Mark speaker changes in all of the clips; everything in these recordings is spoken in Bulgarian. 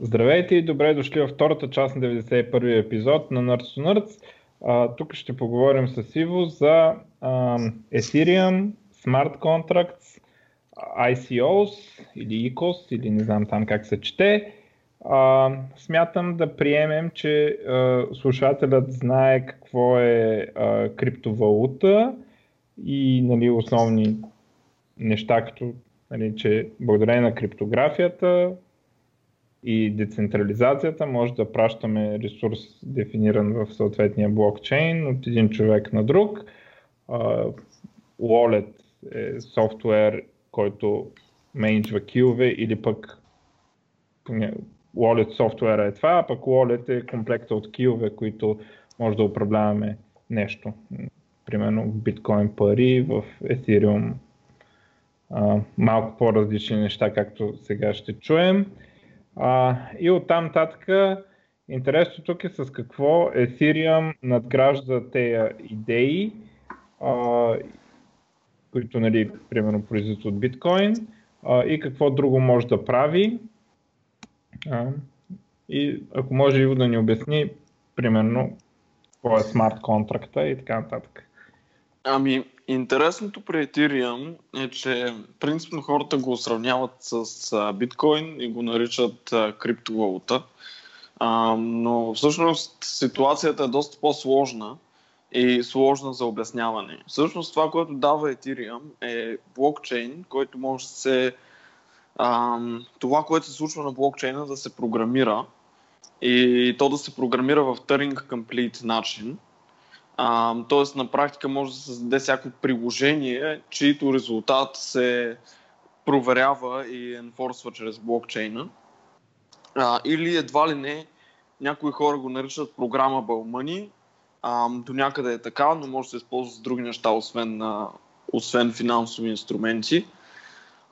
Speaker 1: Здравейте и добре дошли във втората част на 91-и епизод на Nerds to Nerds. А, тук ще поговорим с Иво за а, Ethereum, Smart Contracts, ICOs или ECOS или не знам там как се чете. А, смятам да приемем, че а, слушателят знае какво е а, криптовалута и нали, основни неща, като нали, че благодарение на криптографията и децентрализацията може да пращаме ресурс дефиниран в съответния блокчейн от един човек на друг. Wallet е софтуер, който менеджва килове или пък Wallet софтуера е това, а пък Wallet е комплекта от килове, които може да управляваме нещо. Примерно в биткоин пари, в Ethereum малко по-различни неща, както сега ще чуем. А, и оттам нататък интересно тук е с какво Ethereum надгражда тези идеи, а, които, нали, примерно, произведат от биткоин а, и какво друго може да прави. А, и ако може и да ни обясни, примерно, какво е смарт контракта и така нататък.
Speaker 2: Ами, интересното при Ethereum е, че принципно хората го сравняват с биткоин и го наричат криптовалута. А, но всъщност ситуацията е доста по-сложна и сложна за обясняване. Всъщност това, което дава Ethereum е блокчейн, който може да се... А, това, което се случва на блокчейна да се програмира и то да се програмира в Turing Complete начин тоест на практика може да се създаде всяко приложение, чието резултат се проверява и енфорсва чрез блокчейна. А, или едва ли не, някои хора го наричат програма. А, до някъде е така, но може да се използва за други неща, освен, а, освен финансови инструменти.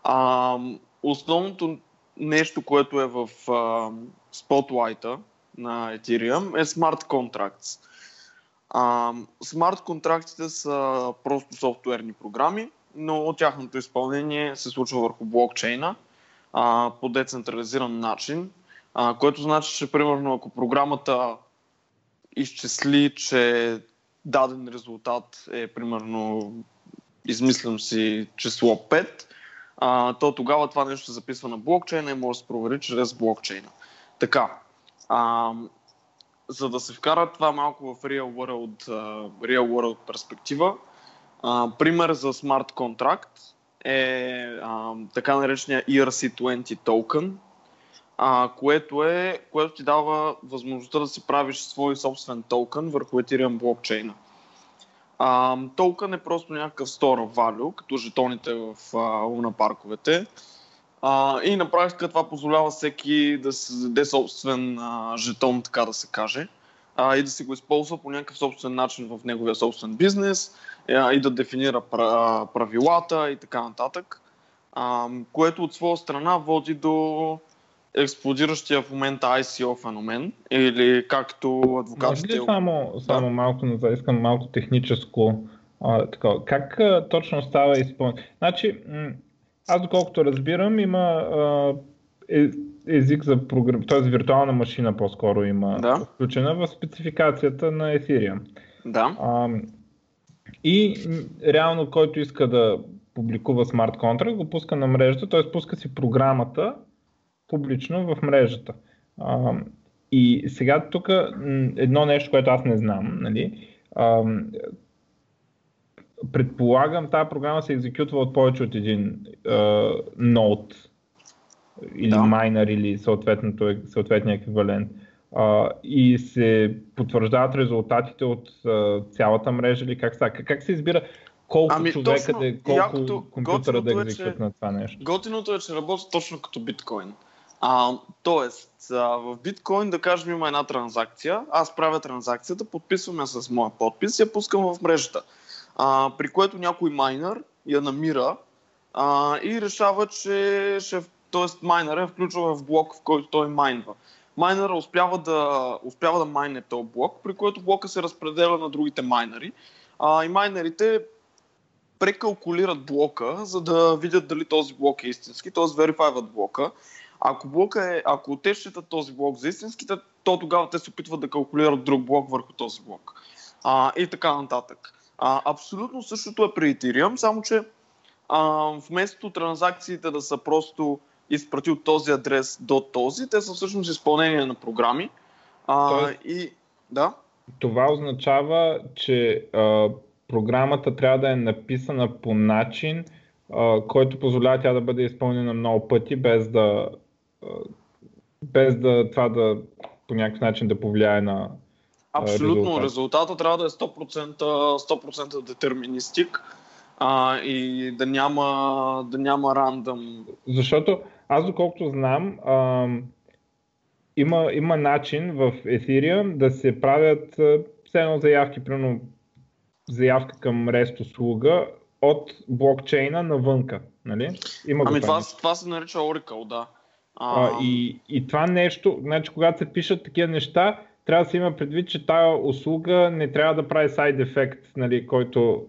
Speaker 2: А, основното нещо, което е в а, спотлайта на Ethereum е Smart Contracts. Смарт контрактите са просто софтуерни програми, но от тяхното изпълнение се случва върху блокчейна а, по децентрализиран начин, а, което значи, че примерно ако програмата изчисли, че даден резултат е примерно, измислям си число 5, а, то тогава това нещо се записва на блокчейна и може да се провери чрез блокчейна. Така, а, за да се вкара това малко в real world, real world перспектива, uh, пример за смарт контракт е uh, така наречения ERC20 токен, uh, което, е, което ти дава възможността да си правиш свой собствен токен върху Ethereum блокчейна. Uh, токен е просто някакъв store value, като жетоните в луна парковете. А, и на практика това позволява всеки да се даде собствен а, жетон, така да се каже, а, и да си го използва по някакъв собствен начин в неговия собствен бизнес а, и да дефинира правилата и така нататък, а, което от своя страна води до експлодиращия в момента ICO феномен или както адвокатите...
Speaker 1: Може ли само, само да. малко назад, искам малко техническо а, така, как а, точно става изпълнение? Значи, м- аз доколкото разбирам, има а, е, език за програм... т.е. виртуална машина по-скоро има да. включена в спецификацията на Ethereum.
Speaker 2: Да. А,
Speaker 1: и реално, който иска да публикува смарт контракт, го пуска на мрежата, т.е. пуска си програмата публично в мрежата. А, и сега тук едно нещо, което аз не знам, нали, а, предполагам, тази програма се екзекютва от повече от един ноут или да. майнер или съответния еквивалент. Uh, и се потвърждават резултатите от uh, цялата мрежа или как става? Как се избира колко ами, човека, точно, да, колко якото, компютъра да екзекют на това нещо?
Speaker 2: Готиното е, че работи точно като биткоин. А, тоест, а, в биткоин, да кажем, има една транзакция, аз правя транзакцията, подписваме с моя подпис и я пускам в мрежата а, при което някой майнер я намира а, и решава, че ще, т.е. майнера е включва в блок, в който той майнва. Майнера успява да, успява да майне този блок, при което блока се разпределя на другите майнери. А, и майнерите прекалкулират блока, за да видят дали този блок е истински, т.е. верифайват блока. Ако, блока е, ако те считат този блок за истински, то тогава те се опитват да калкулират друг блок върху този блок. А, и така нататък. А, абсолютно същото е при Ethereum, само че а, вместо транзакциите да са просто изпрати от този адрес до този, те са всъщност изпълнение на програми. А, Тоест, и, да?
Speaker 1: Това означава, че а, програмата трябва да е написана по начин, а, който позволява тя да бъде изпълнена много пъти, без да, а, без да това да по някакъв начин да повлияе на
Speaker 2: Абсолютно. Резултат. Резултата трябва да е 100%, 100% детерминистик а, и да няма, да няма рандъм.
Speaker 1: Защото аз доколкото знам, а, има, има начин в Ethereum да се правят все едно заявки, примерно заявка към REST услуга от блокчейна навънка. Нали?
Speaker 2: Има ами това, това се нарича Oracle, да.
Speaker 1: А... А, и, и това нещо, значи когато се пишат такива неща, трябва да се има предвид, че тая услуга не трябва да прави сайд ефект, нали, който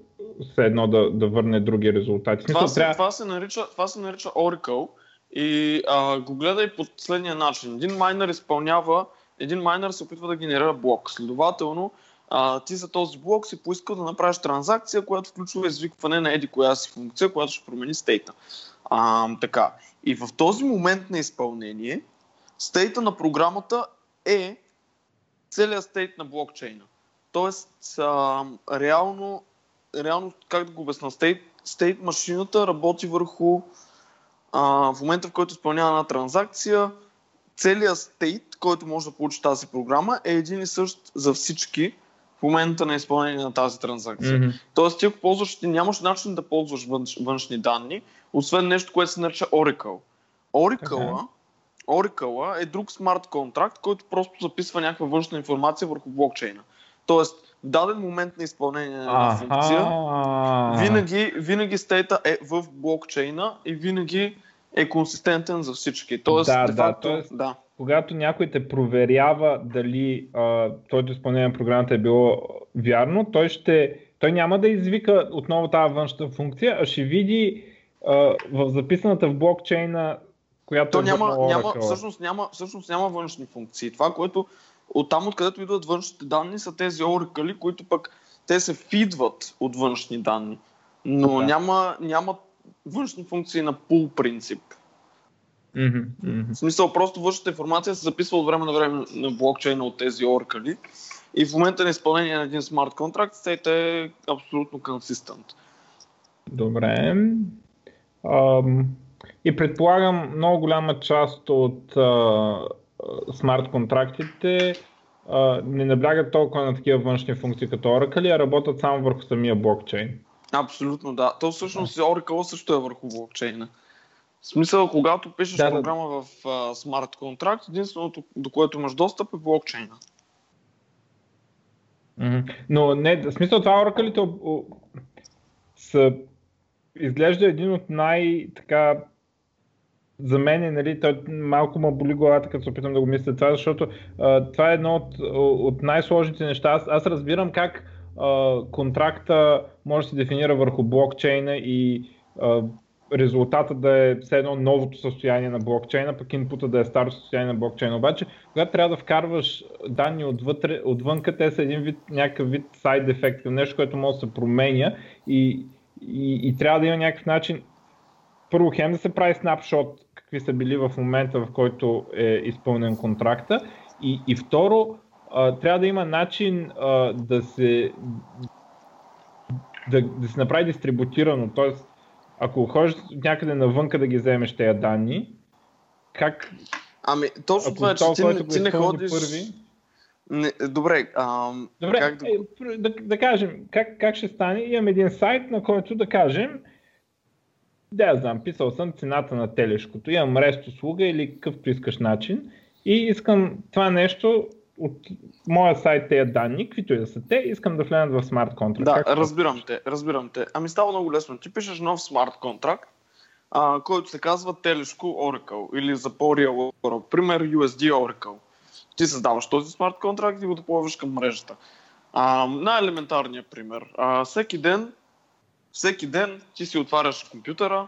Speaker 1: все едно да, да върне други резултати.
Speaker 2: Това, се, трябва... това, се нарича, това се нарича Oracle и а, го гледай по следния начин. Един майнер изпълнява, един майнер се опитва да генерира блок. Следователно, а, ти за този блок си поискал да направиш транзакция, която включва извикване на еди коя си функция, която ще промени стейта. А, така. И в този момент на изпълнение, стейта на програмата е целият стейт на блокчейна. Тоест, а, реално, реално, как да го обясна, стейт, стейт машината работи върху а, в момента, в който изпълнява една транзакция, целият стейт, който може да получи тази програма, е един и същ за всички в момента на изпълнение на тази транзакция. Mm-hmm. Тоест, ти ако ползваш, ти нямаш начин да ползваш външ, външни данни, освен нещо, което се нарича Oracle. Oracle, okay. Oracle е друг смарт контракт, който просто записва някаква външна информация върху блокчейна. Тоест, в даден момент на изпълнение на функция, винаги, винаги стейта е в блокчейна и винаги е консистентен за всички. Тоест, да, да, тоест, да.
Speaker 1: когато някой те проверява дали а, твоето изпълнение на програмата е било вярно, той, ще, той няма да извика отново тази външна функция, а ще види а, в записаната в блокчейна която
Speaker 2: То е няма, няма, всъщност, няма, всъщност няма външни функции. Това, което от там, откъдето идват външните данни, са тези оракали, които пък те се фидват от външни данни. Но да. няма, няма външни функции на пул принцип.
Speaker 1: Mm-hmm, mm-hmm.
Speaker 2: В смисъл, просто външната информация се записва от време на време на блокчейна от тези оракали. И в момента на изпълнение на един смарт контракт, стейт е абсолютно консистент.
Speaker 1: Добре. Um, и предполагам, много голяма част от а, смарт контрактите а, не наблягат толкова на такива външни функции като Oracle, а работят само върху самия блокчейн.
Speaker 2: Абсолютно, да. То всъщност Oracle също е върху блокчейна. В смисъл, когато пишеш да, програма да. в смарт контракт, единственото, до което имаш достъп е блокчейна.
Speaker 1: Но не, в смисъл това Oracle са изглежда един от най-така за мен е, нали, той малко ма боли главата, като се опитам да го мисля това, защото а, това е едно от, от най-сложните неща. Аз, аз разбирам как а, контракта може да се дефинира върху блокчейна и а, резултата да е все едно новото състояние на блокчейна, пък инпута да е старо състояние на блокчейна. Обаче, когато трябва да вкарваш данни отвътре, отвънка, те са един вид, някакъв вид сайд ефект, нещо, което може да се променя и, и, и трябва да има някакъв начин първо хем да се прави снапшот какви са били в момента, в който е изпълнен контракта. И, и второ, а, трябва да има начин а, да се да, да се направи дистрибутирано. Тоест, ако ходиш някъде навънка да ги вземеш тези данни, как...
Speaker 2: Ами, точно това е, че ти, ти не ходиш... Първи, не, добре, ам,
Speaker 1: добре как да... Е, да... Да кажем, как, как ще стане? Имам един сайт, на който да кажем, да, я знам, писал съм цената на телешкото, имам рест услуга или какъвто искаш начин и искам това нещо от моя сайт тези данни, каквито и да са те, искам да влязат в смарт контракт.
Speaker 2: Да, как разбирам те, разбирам те. Ами става много лесно. Ти пишеш нов смарт контракт, а, който се казва Телешко Oracle или за по-реал Пример USD Oracle. Ти създаваш този смарт контракт и го допълваш към мрежата. А, най-елементарният пример. А, всеки ден всеки ден ти си отваряш компютъра,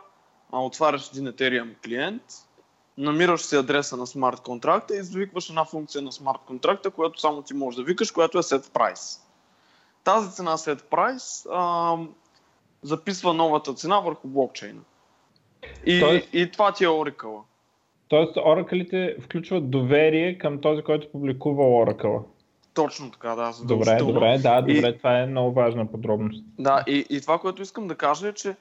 Speaker 2: а, отваряш един Ethereum клиент намираш си адреса на смарт контракта и извикваш една функция на смарт контракта, която само ти можеш да викаш, която е set price. Тази цена set price а, записва новата цена върху блокчейна. И, Тоест... и това ти е Oracle.
Speaker 1: Тоест, оракълите включват доверие към този, който публикува оракъла.
Speaker 2: Точно така, да.
Speaker 1: Добре, добре, да, добре, и, това е много важна подробност.
Speaker 2: Да, и, и това, което искам да кажа е, че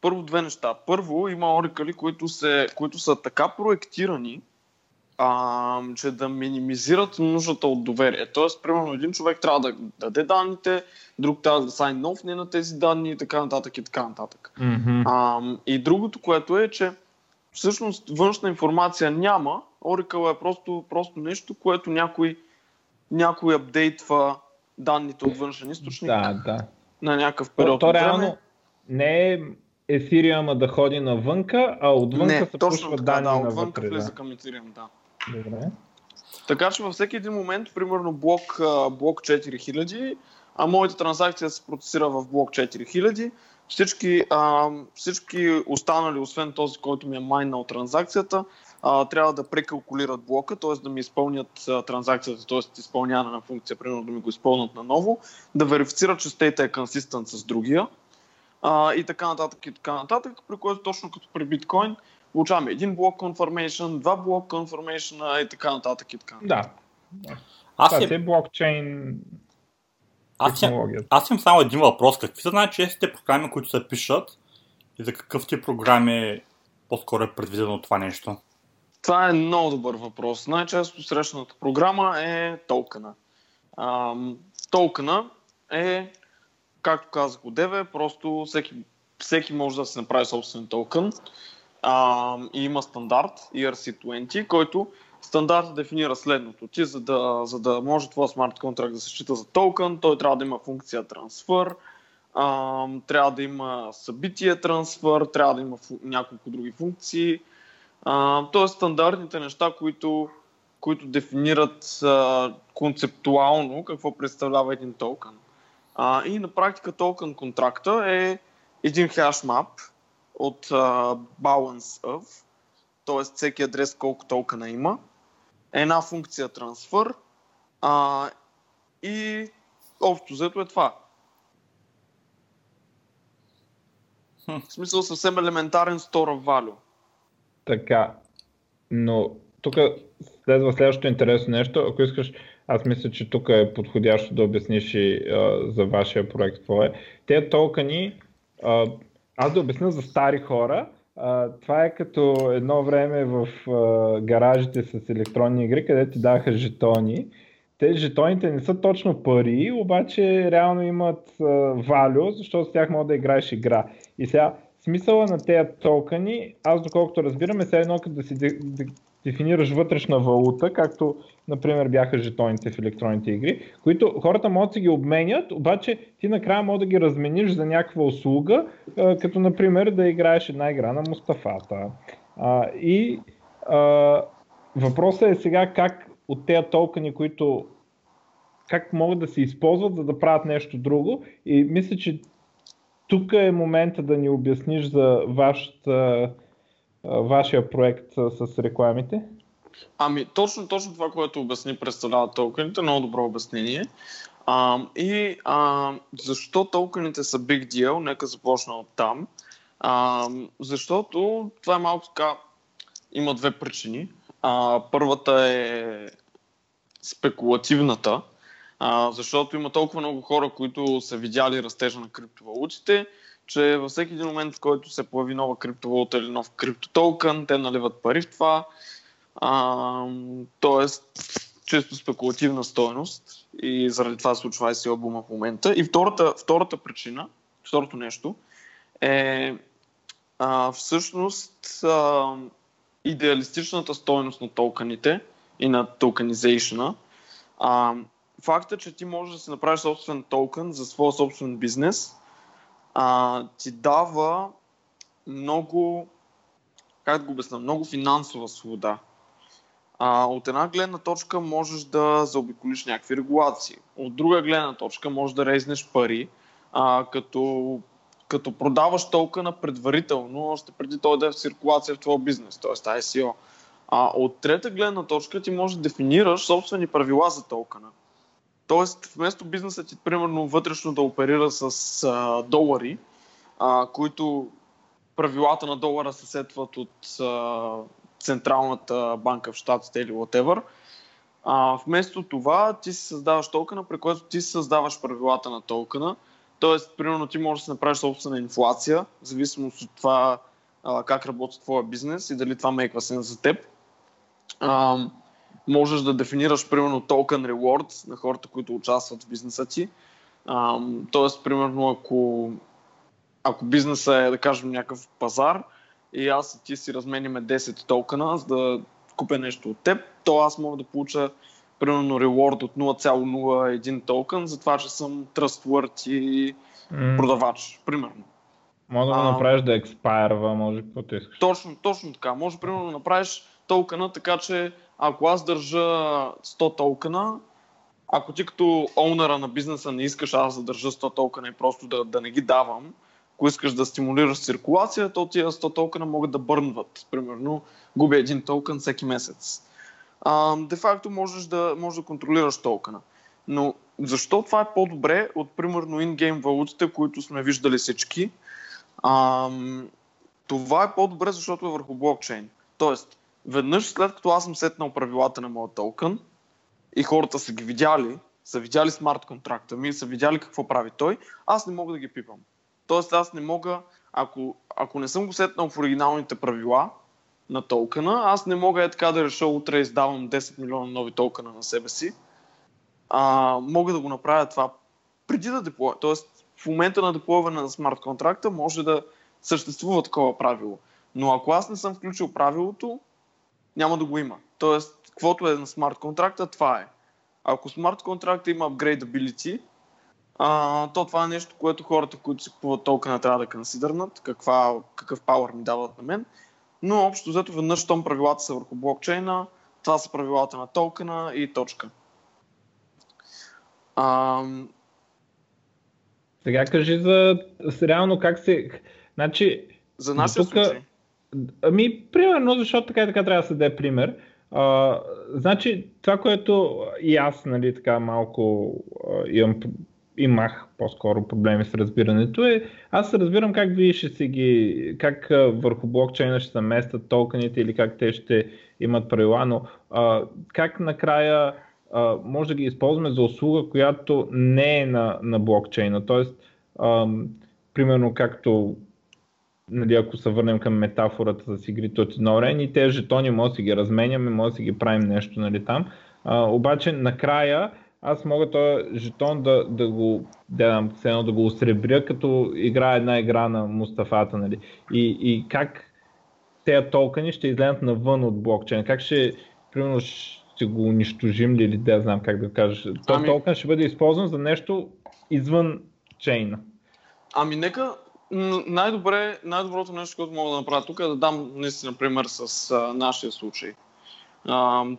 Speaker 2: първо две неща. Първо, има оракъли, които, се, които са така проектирани, а, че да минимизират нуждата от доверие. Тоест, примерно, един човек трябва да даде данните, друг трябва да сайн нов не на тези данни и така нататък и така нататък.
Speaker 1: Mm-hmm.
Speaker 2: А, и другото, което е, че всъщност външна информация няма. Oracle е просто, просто нещо, което някой, някой апдейтва данните от външен източник
Speaker 1: да, да.
Speaker 2: на някакъв период
Speaker 1: то,
Speaker 2: то,
Speaker 1: реално не е Ethereum да ходи навънка, а отвънка не, се пушва данни да,
Speaker 2: отвънка
Speaker 1: навътре,
Speaker 2: влиза към Ethereum, да.
Speaker 1: Добре.
Speaker 2: Така че във всеки един момент, примерно блок, блок 4000, а моята транзакция се процесира в блок 4000, всички, а, всички останали, освен този, който ми е майнал транзакцията, а, трябва да прекалкулират блока, т.е. да ми изпълнят а, транзакцията, т.е. изпълняване на функция, примерно да ми го изпълнят наново, да верифицират, че стейта е консистент с другия а, и така нататък и така нататък, при което точно като при биткоин получаваме един блок confirmation, два блок confirmation и така нататък и така
Speaker 1: нататък. Да. Аз е блокчейн
Speaker 3: аз имам, аз имам само един въпрос. Какви са най-честите програми, които се пишат и за какъв ти програми по-скоро е предвидено това нещо?
Speaker 2: Това е много добър въпрос. Най-често срещаната програма е токена. токена е, както казах от Деве, просто всеки, всеки може да се направи собствен токен. А, и има стандарт ERC20, който стандарта дефинира следното. Ти, за да, за да може твой смарт контракт да се счита за токен, той трябва да има функция трансфер, а, трябва да има събитие трансфер, трябва да има фу, няколко други функции. А, тоест стандартните неща, които, които дефинират а, концептуално какво представлява един токен. А, и на практика токен контракта е един хашмап от а, balance of, т.е. всеки адрес колко токена има, една функция трансфер а, и общо взето е това. В смисъл съвсем елементарен store of value.
Speaker 1: Така, но тук следва следващото интересно нещо. Ако искаш, аз мисля, че тук е подходящо да обясниш и а, за вашия проект какво е. Те токени, а, аз да обясня за стари хора, а, това е като едно време в а, гаражите с електронни игри, където ти даха жетони. Те жетоните не са точно пари, обаче реално имат валю, защото с тях мога да играеш игра. И сега смисъла на тези токени, аз доколкото разбираме, сега едно като да си дефинираш вътрешна валута, както например бяха жетоните в електронните игри, които хората могат да ги обменят, обаче ти накрая може да ги размениш за някаква услуга, като например да играеш една игра на Мустафата. И въпросът е сега как от тези токени, които как могат да се използват, за да правят нещо друго. И мисля, че тук е момента да ни обясниш за вашата вашия проект с рекламите?
Speaker 2: Ами, точно, точно това, което обясни представлява токените, много добро обяснение. А, и а, защо токените са big deal, нека започна от там. А, защото това е малко така, има две причини. А, първата е спекулативната, а, защото има толкова много хора, които са видяли растежа на криптовалутите че във всеки един момент, в който се появи нова криптовалута или нов криптотокен, те наливат пари в това. А, тоест, чисто спекулативна стоеност и заради това случва ICO бума в момента. И втората, втората причина, второто нещо е а, всъщност а, идеалистичната стоеност на токените и на токенизейшна. факта, че ти можеш да си направиш собствен токен за своя собствен бизнес а, ти дава много, как да го обясня, много финансова свобода. А, от една гледна точка можеш да заобиколиш някакви регулации. От друга гледна точка можеш да резнеш пари, а, като, като продаваш токена предварително, още преди той да е в циркулация в твоя бизнес, т.е. ICO. А от трета гледна точка ти можеш да дефинираш собствени правила за токена. Тоест, вместо бизнесът ти, примерно, вътрешно да оперира с а, долари, а, които правилата на долара се сетват от Централната банка в Штатите или whatever, а, вместо това ти си създаваш токена, при което ти си създаваш правилата на токена. Тоест, примерно, ти можеш да си направиш собствена инфлация, в зависимост от това а, как работи твоя бизнес и дали това мейква сен за теб. А, можеш да дефинираш, примерно, токен rewards на хората, които участват в бизнеса ти. А, тоест, примерно, ако, ако бизнеса е, да кажем, някакъв пазар и аз и ти си размениме 10 токена, за да купя нещо от теб, то аз мога да получа примерно reward от 0,01 токен за това, че съм trustworthy mm. продавач, примерно.
Speaker 1: Може да го направиш да експайрва, може каквото искаш.
Speaker 2: Точно, точно така. Може примерно да направиш токена, така че ако аз държа 100 токена, ако ти като оунъра на бизнеса не искаш аз да държа 100 токена и просто да, да не ги давам, ако искаш да стимулираш циркулация, то тия 100 токена могат да бърнват. Примерно, губи един токен всеки месец. А, де-факто можеш да, можеш да контролираш токена. Но защо това е по-добре от, примерно, ингейм валутите, които сме виждали всички? А, това е по-добре, защото е върху блокчейн. Тоест, веднъж след като аз съм сетнал правилата на моят токен и хората са ги видяли, са видяли смарт контракта ми, са видяли какво прави той, аз не мога да ги пипам. Тоест аз не мога, ако, ако не съм го сетнал в оригиналните правила на токена, аз не мога е така да реша утре издавам 10 милиона нови токена на себе си. А, мога да го направя това преди да деплоя. Тоест в момента на деплойване на смарт контракта може да съществува такова правило. Но ако аз не съм включил правилото, няма да го има. Тоест, каквото е на смарт контракта, това е. Ако смарт контракта има upgradability, а, то това е нещо, което хората, които си купуват токена, трябва да консидърнат, каква, какъв пауър ми дават на мен. Но общо взето веднъж, щом правилата са върху блокчейна, това са правилата на токена и точка. А...
Speaker 1: Сега кажи за реално как се... Значи,
Speaker 2: за нашия тук... случай.
Speaker 1: Ами, примерно, защото така и така трябва да се даде пример. А, значи, това, което и аз, нали, така малко а, имам имах по-скоро проблеми с разбирането е, аз разбирам как вие ще си ги, как върху блокчейна ще се местят токените или как те ще имат правила, но а, как накрая а, може да ги използваме за услуга, която не е на, на блокчейна. Тоест, примерно както нали, ако се върнем към метафората с игрите от Норен и тези жетони може да си ги разменяме, може да си ги правим нещо нали, там. А, обаче накрая аз мога този жетон да, да го да, едно, да го осребря, като играя една игра на Мустафата. Нали? И, и как тези токени ще излезат навън от блокчейн? Как ще, примерно, ще го унищожим ли или да знам как да кажа. То ами... токен ще бъде използван за нещо извън чейна.
Speaker 2: Ами нека най-добре, най-доброто нещо, което мога да направя тук е да дам наистина пример с а, нашия случай.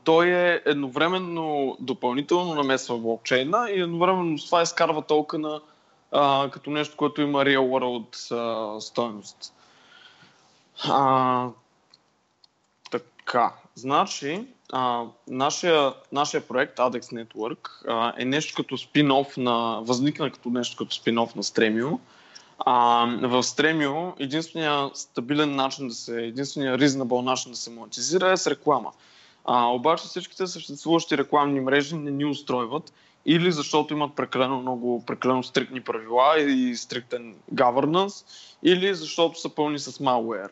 Speaker 2: Той е едновременно допълнително намесва блокчейна и едновременно с това изкарва токена а, като нещо, което има real world а, стоеност. А, така, значи, а, нашия, нашия проект ADEX Network а, е нещо като спин-оф на, възникна като нещо като спин-оф на Stremio. А, в Stremio единствения стабилен начин да се, единствения reasonable начин да се монетизира е с реклама. А, обаче всичките съществуващи рекламни мрежи не ни устройват или защото имат прекалено много, прекалено стриктни правила и стриктен governance, или защото са пълни с malware.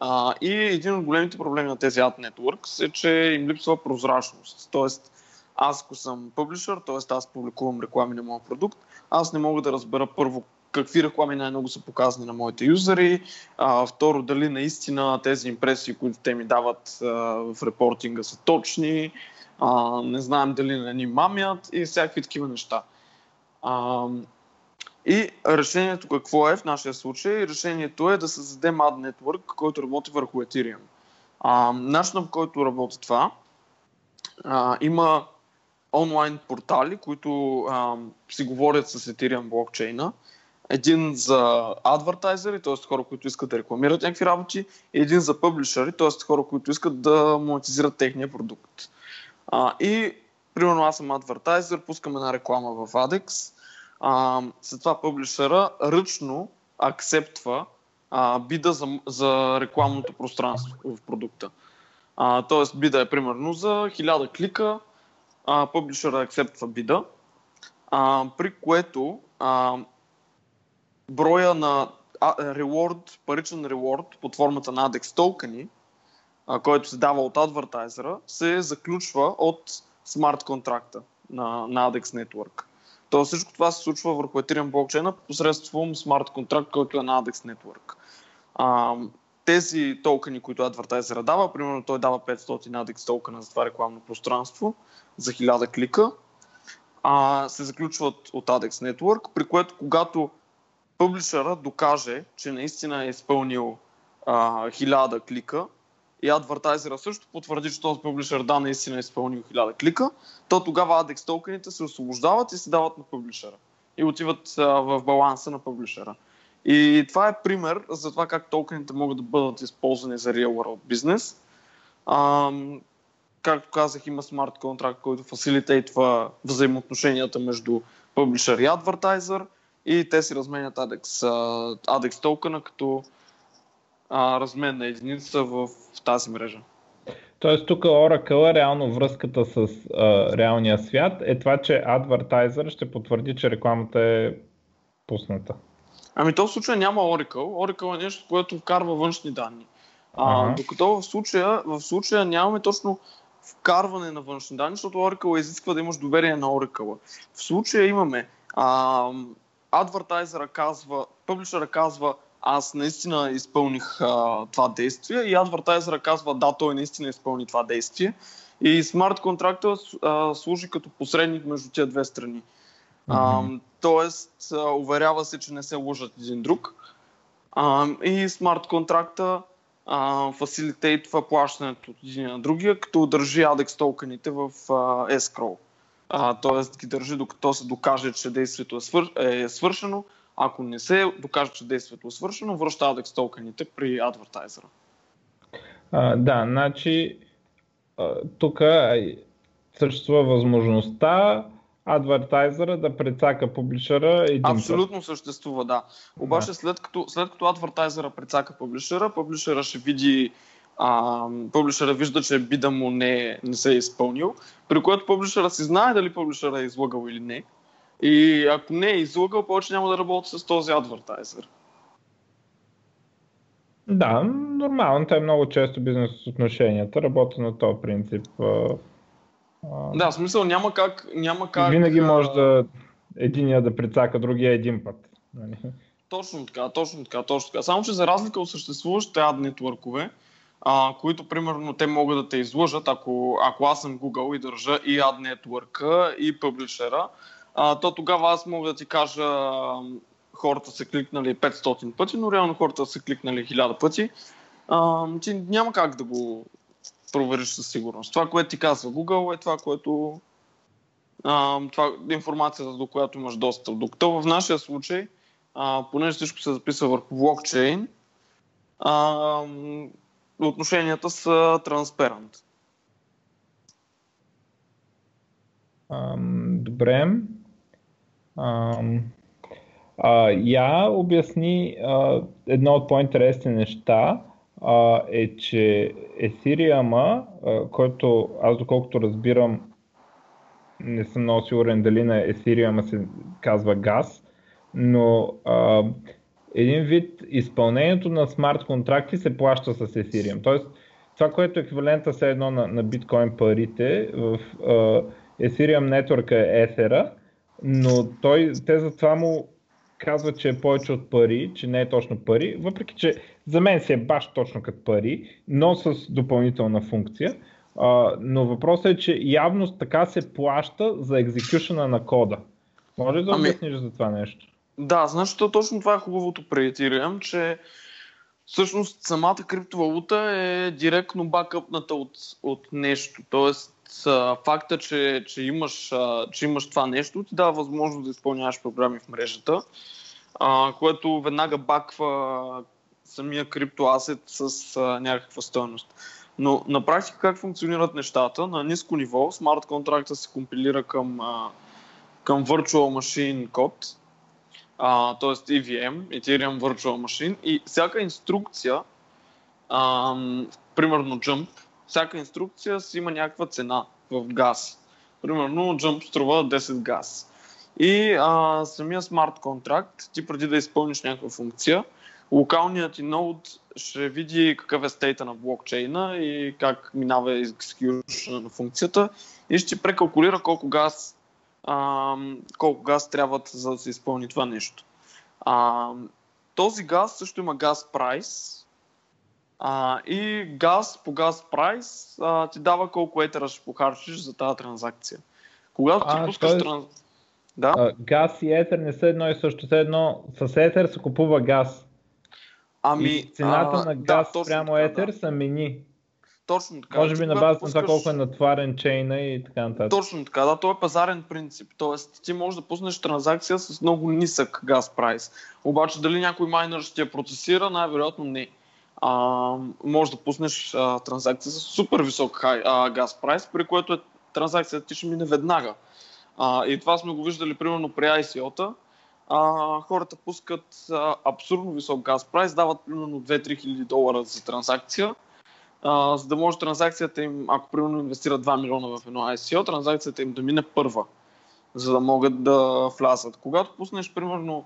Speaker 2: А, и един от големите проблеми на тези ad networks е, че им липсва прозрачност. Тоест, аз ако съм публишър, т.е. аз публикувам реклами на моят продукт, аз не мога да разбера първо какви реклами най-много са показани на моите юзери. А, второ, дали наистина тези импресии, които те ми дават а, в репортинга са точни. А, не знаем дали не ни мамят и всякакви такива неща. А, и решението какво е в нашия случай? Решението е да създадем ad network, който работи върху Ethereum. А, начинът в който работи това, а, има онлайн портали, които а, си говорят с Ethereum блокчейна един за адвертайзери, т.е. хора, които искат да рекламират някакви работи, и един за публишери, т.е. хора, които искат да монетизират техния продукт. А, и, примерно, аз съм адвертайзер, пускам една реклама в ADEX, а, след това публишера ръчно акцептва а, бида за, за рекламното пространство в продукта. А, тоест бида е примерно за 1000 клика, а, публишера акцептва бида, а, при което а, броя на reward, паричен reward под формата на ADEX токени, който се дава от адвертайзера, се заключва от смарт контракта на, на ADEX Network. То всичко това се случва върху Ethereum блокчейна посредством смарт контракт, който е на ADEX Network. А, тези токени, които адвертайзера дава, примерно той дава 500 ADEX токена за това рекламно пространство за 1000 клика, а, се заключват от ADEX Network, при което когато публишера докаже, че наистина е изпълнил а, 1000 клика и адвертайзера също потвърди, че този публишер да наистина е изпълнил 1000 клика, то тогава ADEX токените се освобождават и се дават на публишера и отиват а, в баланса на публишера. И това е пример за това как токените могат да бъдат използвани за real world бизнес. Както казах, има смарт контракт, който фасилитейтва взаимоотношенията между публишер и адвертайзер и те си разменят ADEX, ADEX токена като а, разменна единица в, в тази мрежа.
Speaker 1: Тоест тук Oracle, реално връзката с а, реалния свят е това, че адвертайзер ще потвърди, че рекламата е пусната.
Speaker 2: Ами то в случая няма Oracle. Oracle е нещо, което вкарва външни данни. А, ага. Докато в случая, в случая нямаме точно вкарване на външни данни, защото Oracle изисква да имаш доверие на Oracle. В случая имаме а, адвертайзера казва, публишера казва, аз наистина изпълних а, това действие и адвертайзера казва, да, той наистина изпълни това действие. И смарт контракта служи като посредник между тези две страни. Mm-hmm. А, тоест, а, уверява се, че не се лъжат един друг. А, и смарт контракта фасилитейтва плащането от един на другия, като държи ADEX токените в а. Тоест ги държи докато се докаже, че действието е, свър... е свършено. Ако не се докаже, че действието е свършено, връща ADEX токените при адвертайзера.
Speaker 1: А, да, значи тук съществува възможността адвертайзера да прецака публишера един
Speaker 2: Абсолютно път. съществува, да. Обаче да. след като, след като адвертайзера прецака публишера, публишера ще види а, публишера вижда, че бида му не, не се е изпълнил, при което публишера си знае дали публишера е излагал или не. И ако не е излагал, повече няма да работи с този адвертайзер.
Speaker 1: Да, нормално. Те много често бизнес отношенията работят на този принцип.
Speaker 2: Да, в смисъл няма как... Няма как
Speaker 1: винаги може да единия да прецака другия един път. Нали?
Speaker 2: Точно така, точно така, точно така. Само, че за разлика от съществуващите ад нетворкове, а, които примерно те могат да те излъжат, ако, ако аз съм Google и държа и ад нетворка и публишера, а, то тогава аз мога да ти кажа хората са кликнали 500 пъти, но реално хората са кликнали 1000 пъти. А, ти няма как да го провериш със сигурност. Това, което ти казва Google е това, което а, това, информацията, до която имаш достъп. Докато в нашия случай, а, понеже всичко се записва върху блокчейн, а, отношенията са транспарант.
Speaker 1: Добре. а, я обясни а, едно от по-интересни неща а, е, че Ethereum, който аз доколкото разбирам, не съм много сигурен дали на Ethereum се казва газ, но а, един вид изпълнението на смарт контракти се плаща с Ethereum. Тоест, това, което е еквивалента все едно на, на биткоин парите в а, Ethereum Network е Ether, но той, те за това му казва, че е повече от пари, че не е точно пари, въпреки че за мен се е баш точно като пари, но с допълнителна функция. А, но въпросът е, че явно така се плаща за екзекюшена на кода. Може да ами, обясниш за това нещо?
Speaker 2: Да, значи то точно това е хубавото при Ethereum, че всъщност самата криптовалута е директно бакъпната от, от нещо. Тоест факта, че, че, имаш, че имаш това нещо, ти дава възможност да изпълняваш програми в мрежата. което веднага баква самия криптоасет с някаква стоеност. Но на практика как функционират нещата? На ниско ниво смарт контракта се компилира към, към Virtual Machine код, т.е. EVM, Ethereum Virtual Machine и всяка инструкция, а, примерно Jump, всяка инструкция си има някаква цена в газ. Примерно Jump струва 10 газ. И а, самия смарт контракт, ти преди да изпълниш някаква функция, локалният ти ноут ще види какъв е стейта на блокчейна и как минава екзекюшн на функцията и ще прекалкулира колко газ, а, колко газ трябва за да се изпълни това нещо. А, този газ също има газ прайс а, и газ по газ прайс а, ти дава колко етера ще похарчиш за тази транзакция. Когато ти пускаш е... транз...
Speaker 1: Да? А, газ и етер не са едно и също. Все едно с етер се купува газ. Ами, и цената а, на газ да, прямо етер да. са мини.
Speaker 2: Точно така.
Speaker 1: Може би на база на това колко е натварен чейна и така нататък.
Speaker 2: Точно така, да, то е пазарен принцип. Тоест, ти можеш да пуснеш транзакция с много нисък газ прайс. Обаче дали някой майнер ще я процесира, най-вероятно не. А, може да пуснеш а, транзакция с супер висок хай, а, газ прайс, при което е, транзакцията ти ще мине веднага. А, и това сме го виждали примерно при ICO-та а, хората пускат а, абсурдно висок газ прайс, дават примерно 2-3 хиляди долара за транзакция, за да може транзакцията им, ако примерно инвестират 2 милиона в едно ICO, транзакцията им да мине първа, за да могат да влязат. Когато пуснеш примерно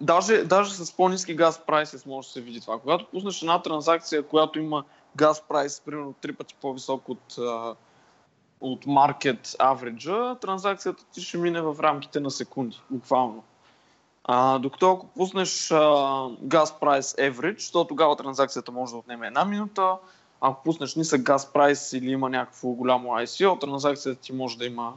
Speaker 2: Даже, даже с по-низки газ прайс може да се види това. Когато пуснеш една транзакция, която има газ прайс примерно три пъти по-висок от от market average, транзакцията ти ще мине в рамките на секунди, буквално. А, докато ако пуснеш а, gas price average, то тогава транзакцията може да отнеме една минута. Ако пуснеш нисък gas price или има някакво голямо ICO, транзакцията ти може да има,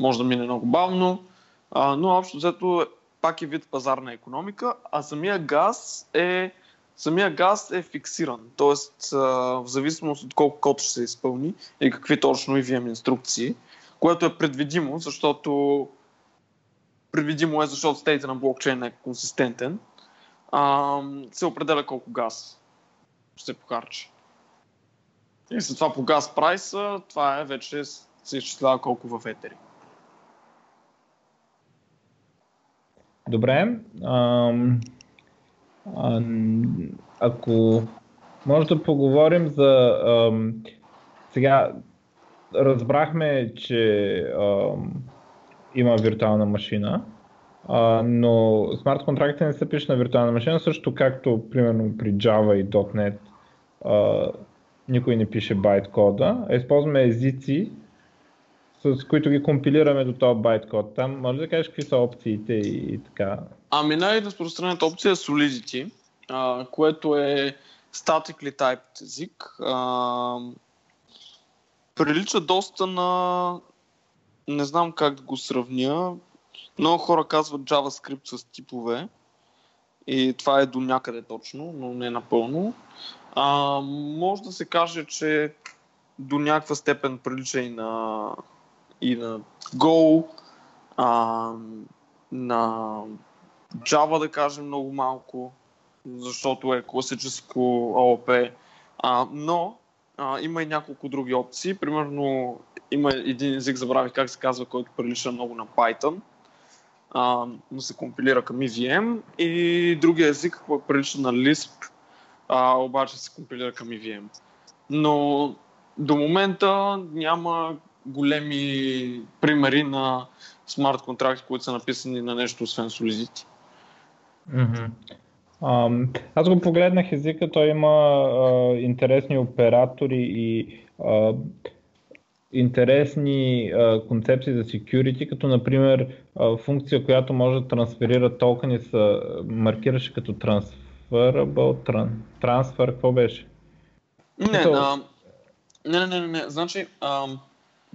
Speaker 2: може да мине много бавно. А, но общо взето пак е вид пазарна економика, а самия газ е самия газ е фиксиран, т.е. в зависимост от колко код ще се изпълни и какви точно и вием инструкции, което е предвидимо, защото предвидимо е, защото стейта на блокчейн е консистентен, а, се определя колко газ се похарчи. И след това по газ прайса, това е вече се изчислява колко в етери.
Speaker 1: Добре. А, ако може да поговорим за... Ам, сега разбрахме, че ам, има виртуална машина, а, но смарт контрактите не се пише на виртуална машина, също както примерно при Java и .NET а, никой не пише байт кода, а използваме езици, с които ги компилираме до този байт код. Там може да кажеш какви са опциите и, и така.
Speaker 2: Ами най-разпространената опция е Solidity, а, което е statically typed език. А, прилича доста на... Не знам как да го сравня. Много хора казват JavaScript с типове. И това е до някъде точно, но не напълно. А, може да се каже, че до някаква степен прилича и на, и на Go, а, на Java, да кажем, много малко, защото е класическо ООП. А, но а, има и няколко други опции. Примерно има един език, забравих как се казва, който прилича много на Python, а, но се компилира към EVM. И другия език прилича на Lisp, а, обаче се компилира към EVM. Но до момента няма големи примери на смарт контракти, които са написани на нещо освен Solidity.
Speaker 1: Mm-hmm. Аз го погледнах езика, той има а, интересни оператори и а, интересни а, концепции за security, като например а, функция, която може да трансферира токени, се маркираше като transferable, тран, transfer, какво беше?
Speaker 2: Не, а, не, не, не, не, значи а,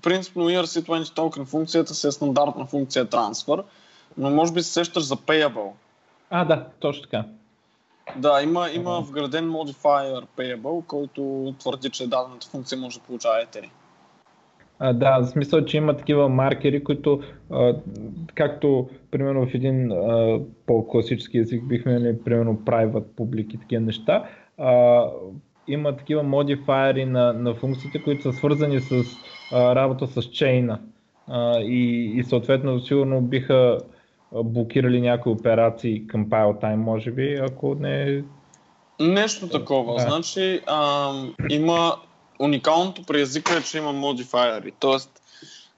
Speaker 2: принципно ERC20 токен функцията си е стандартна функция transfer, но може би се сещаш за payable.
Speaker 1: А, да, точно така.
Speaker 2: Да, има, има вграден modifier payable, който твърди, че дадената функция може да получава етери.
Speaker 1: А, да, в смисъл, че има такива маркери, които, а, както примерно в един а, по-класически език бихме нали, примерно private, public и такива неща, а, има такива модифайери на, на функциите, които са свързани с а, работа с чейна. А, и, и съответно сигурно биха блокирали някои операции към time, може би, ако не...
Speaker 2: Нещо такова. Да. Значи а, има уникалното при езика е, че има модифайери. Тоест,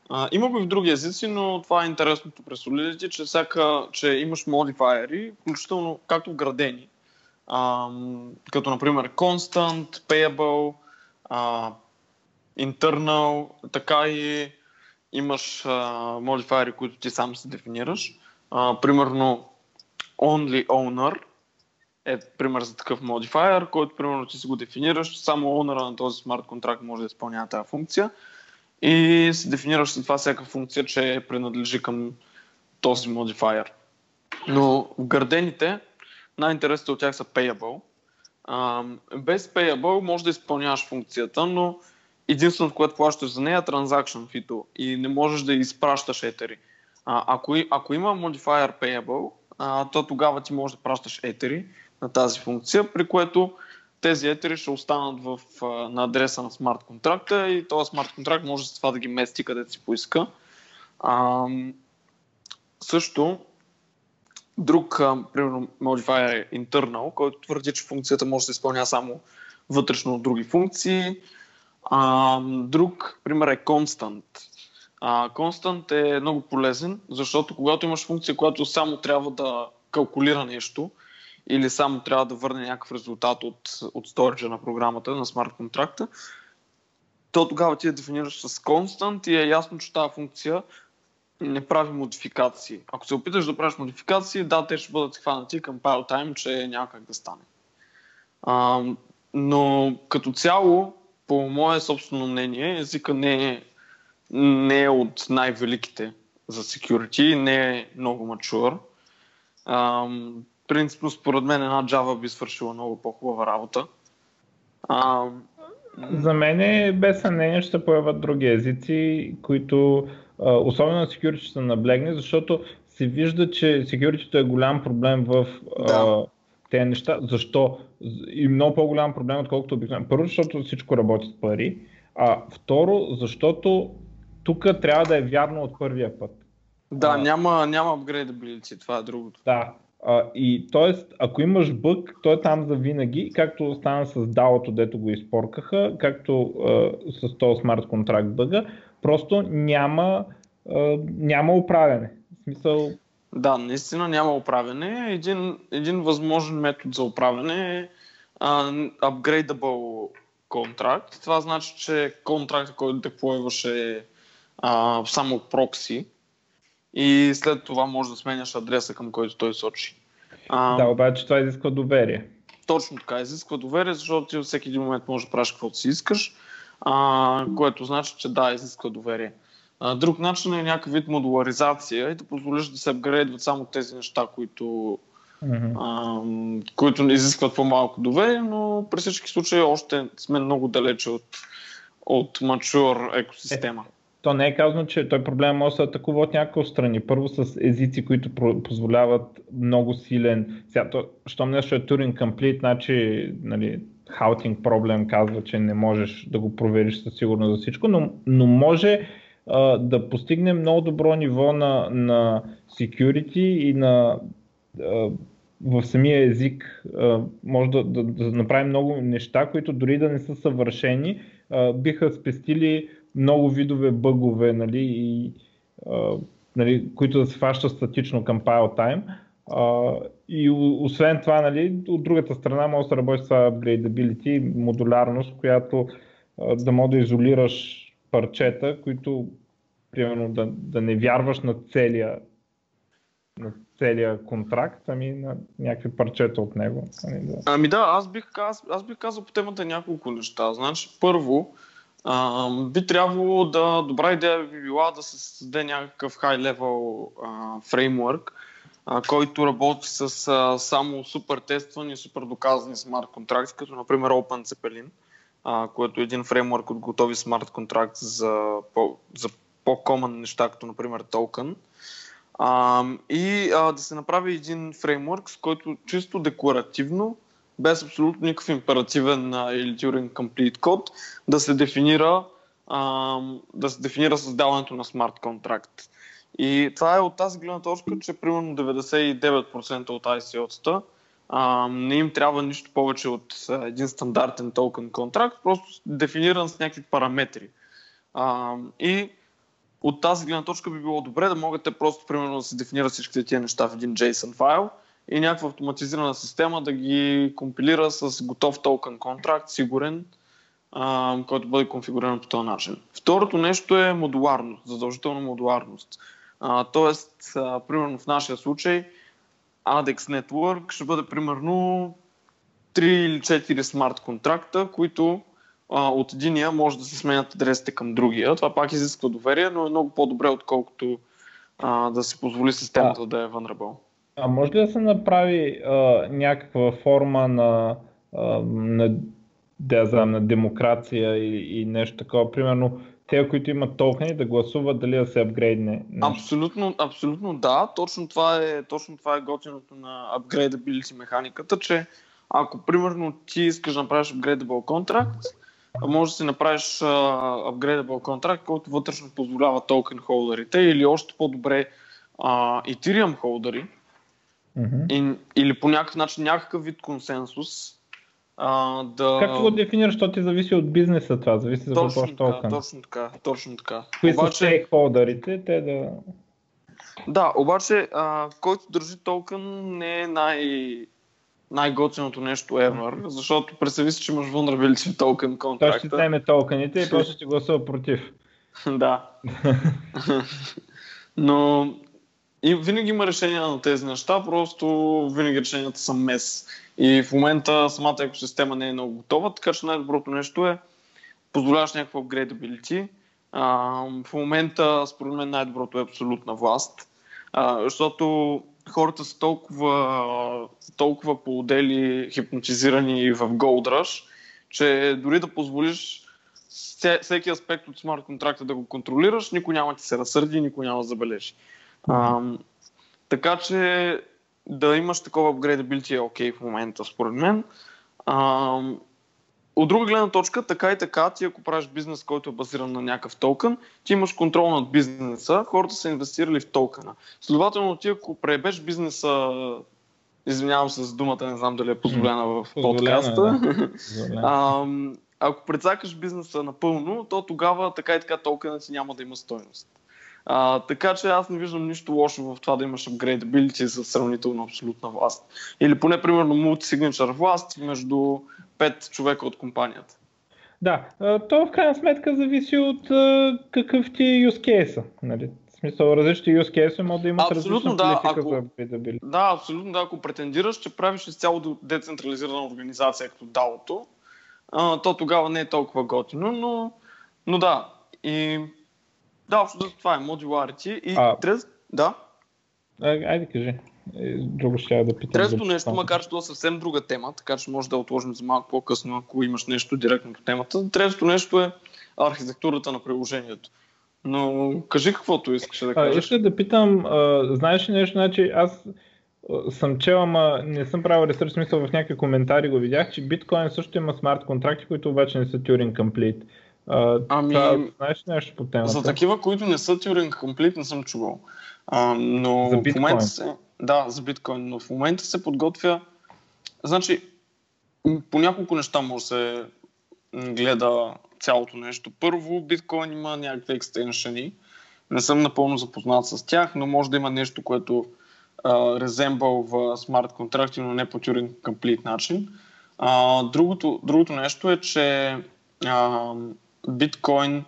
Speaker 2: а, има го и в други езици, но това е интересното при Solidity, че, всяка, че имаш модифайери, включително както вградени, а, като например constant, payable, а, internal, така и имаш а, модифайери, които ти сам се дефинираш. А, примерно only owner е пример за такъв модифайер, който примерно ти си го дефинираш, само онъра на този смарт контракт може да изпълнява тази функция и си дефинираш след това всяка функция, че принадлежи към този модифайер. Но в гърдените най-интересните от тях са payable. А, без payable може да изпълняваш функцията, но единственото, което плащаш за нея е transaction fee и не можеш да изпращаш етери. А, ако, ако има modifier payable, а, то тогава ти можеш да пращаш етери на тази функция, при което тези етери ще останат в, на адреса на смарт контракта и този смарт контракт може с това да ги мести където си поиска. А, също, друг, а, примерно, modifier е internal, който твърди, че функцията може да се изпълнява само вътрешно от други функции. А, друг пример е constant. Constant е много полезен, защото когато имаш функция, която само трябва да калкулира нещо, или само трябва да върне някакъв резултат от, от сториджа на програмата, на смарт контракта, то тогава ти я дефинираш с constant и е ясно, че тази функция не прави модификации. Ако се опиташ да правиш модификации, да, те ще бъдат хванати към pile time, че няма как да стане. А, но като цяло, по мое собствено мнение, езика не е, не е от най-великите за security, не е много mature принципно според мен една Java би свършила много по-хубава работа. А,
Speaker 1: за мен е без съмнение ще появят други езици, които особено на security ще наблегне, защото се вижда, че security е голям проблем в да. а, тези неща. Защо? И много по-голям проблем, отколкото обикновено. Първо, защото всичко работи с пари, а второ, защото тук трябва да е вярно от първия път.
Speaker 2: Да, а, няма, няма upgradability, това е другото.
Speaker 1: Да, а, и т.е. ако имаш бък, той е там за винаги, както стана с DAO-то, дето го изпоркаха, както а, с този смарт контракт бъга, просто няма, а, няма управяне. В смисъл...
Speaker 2: Да, наистина няма управяне. Един, един възможен метод за управяне е upgradable контракт. Това значи, че контракт, който деплойваш uh, само прокси и след това може да сменяш адреса, към който той сочи.
Speaker 1: А, да, обаче това изисква доверие.
Speaker 2: Точно така, изисква доверие, защото ти във всеки един момент можеш да правиш каквото си искаш, а, което значи, че да, изисква доверие. А, друг начин е някакъв вид модуларизация и да позволиш да се апгрейдват само тези неща, които, mm-hmm. а, които не изискват по-малко доверие, но при всички случаи още сме много далече от, от mature екосистема. Е,
Speaker 1: то не е казано, че той проблем може да се атакува от няколко страни. Първо с езици, които позволяват много силен... Сега, то, щом нещо е Turing Complete, значи нали, хаутинг проблем казва, че не можеш да го провериш със сигурност за всичко, но, но може а, да постигне много добро ниво на, на security и на а, в самия език а, може да, да, да направим много неща, които дори да не са съвършени, а, биха спестили много видове бъгове, нали, и, а, нали, които да се фащат статично към pile time. И освен това, нали, от другата страна може да се работи с това модулярност, която а, да може да изолираш парчета, които примерно да, да не вярваш на целия на целия контракт, ами на някакви парчета от него.
Speaker 2: Ами да, ами аз, бих, аз, аз бих казал по темата няколко неща. Значи, първо, а, би трябвало да, добра идея би била да се създаде някакъв high-level фреймворк, който работи с а, само супер тествани и супер доказани смарт контракти, като например OpenCeppelin, а, което е един фреймворк от готови смарт контракт за, по, за по-common неща, като например токен. А, и а, да се направи един фреймворк, с който чисто декларативно, без абсолютно никакъв императивен а, или Turing Complete код, да се дефинира а, да се дефинира създаването на смарт контракт. И това е от тази гледна точка, че примерно 99% от ICO-тата не им трябва нищо повече от а, един стандартен токен контракт, просто дефиниран с някакви параметри. А, и от тази гледна точка би било добре да могат те просто примерно да се дефинират всичките тия неща в един JSON файл и някаква автоматизирана система да ги компилира с готов токен контракт, сигурен, а, който бъде конфигуриран по този начин. Второто нещо е модуларност, задължителна модуларност. А, тоест, а, примерно в нашия случай, ADEX Network ще бъде примерно 3 или 4 смарт контракта, които а, от единия може да се сменят адресите към другия. Това пак изисква доверие, но е много по-добре, отколкото а, да си позволи системата а, да е vulnerable.
Speaker 1: А може ли да се направи а, някаква форма на, а, на, да знам, на демокрация и, и нещо такова? Примерно, те, които имат токени, да гласуват дали да се апгрейдне.
Speaker 2: Абсолютно, абсолютно да. Точно това е, точно това е готиното на upgradability механиката, че ако примерно ти искаш да направиш upgradable контракт, може да си направиш uh, контракт, който вътрешно позволява токен холдерите или още по-добре uh, Ethereum холдери mm-hmm. и, или по някакъв начин някакъв вид консенсус а, да...
Speaker 1: Как го дефинираш, защото ти зависи от бизнеса това, зависи за
Speaker 2: какво токен. Точно така, точно така.
Speaker 1: Кои обаче... са стейкхолдерите, те да...
Speaker 2: Да, обаче, а, който държи токен не е най- най-готиното нещо ever, защото представи си, че имаш vulnerability токен контракта.
Speaker 1: Той ще вземе токените и после ще гласува против.
Speaker 2: да. Но и винаги има решения на тези неща, просто винаги решенията са мес. И в момента самата екосистема не е много готова, така че най-доброто нещо е позволяваш някакво upgradability. А, в момента, според мен, най-доброто е абсолютна власт, а, защото хората са толкова, толкова по-отдели, хипнотизирани в Gold Rush, че дори да позволиш всеки аспект от смарт контракта да го контролираш, никой няма ти се разсърди, никой няма да забележи. А, така че да имаш такова upgradability е окей okay в момента, според мен. А, от друга гледна точка, така и така, ти ако правиш бизнес, който е базиран на някакъв токен, ти имаш контрол над бизнеса, хората са инвестирали в токена. Следователно, ти ако пребеш бизнеса, извинявам се за думата, не знам дали е позволена в подкаста, да. ако прецакаш бизнеса напълно, то тогава така и така токенът си няма да има стойност. А, така че аз не виждам нищо лошо в това да имаш upgradability с сравнително абсолютна власт. Или поне, примерно, multi-signature власт между пет човека от компанията.
Speaker 1: Да, то в крайна сметка зависи от какъв ти е use case. Нали? В смисъл, различни use case могат да имат абсолютно, да, ако, за upgradability.
Speaker 2: Да, абсолютно да. Ако претендираш, че правиш изцяло децентрализирана организация като DAO-то, то тогава не е толкова готино, но, но да. И да, общо това е modularity. И а... трез... Да.
Speaker 1: А, айде кажи. Е, друго ще да питам.
Speaker 2: Третото нещо, макар че това е съвсем друга тема, така че може да отложим за малко по-късно, ако имаш нещо директно по темата. Третото нещо е архитектурата на приложението. Но кажи каквото искаш да кажеш.
Speaker 1: Искам да питам, а, знаеш ли нещо, значи аз съм чел, ама не съм правил ресърч, смисъл в някакви коментари го видях, че биткоин също има смарт контракти, които обаче не са Turing Complete. А, ами, това, знаеш нещо по темата?
Speaker 2: За такива, които не са Turing Complete, не съм чувал. А, но за в момента се, да, за биткоин, но в момента се подготвя. Значи, по няколко неща може да се гледа цялото нещо. Първо, биткоин има някакви екстеншени. Не съм напълно запознат с тях, но може да има нещо, което резембъл в смарт контракти, но не по Turing Complete начин. А, другото, другото нещо е, че а, биткоин,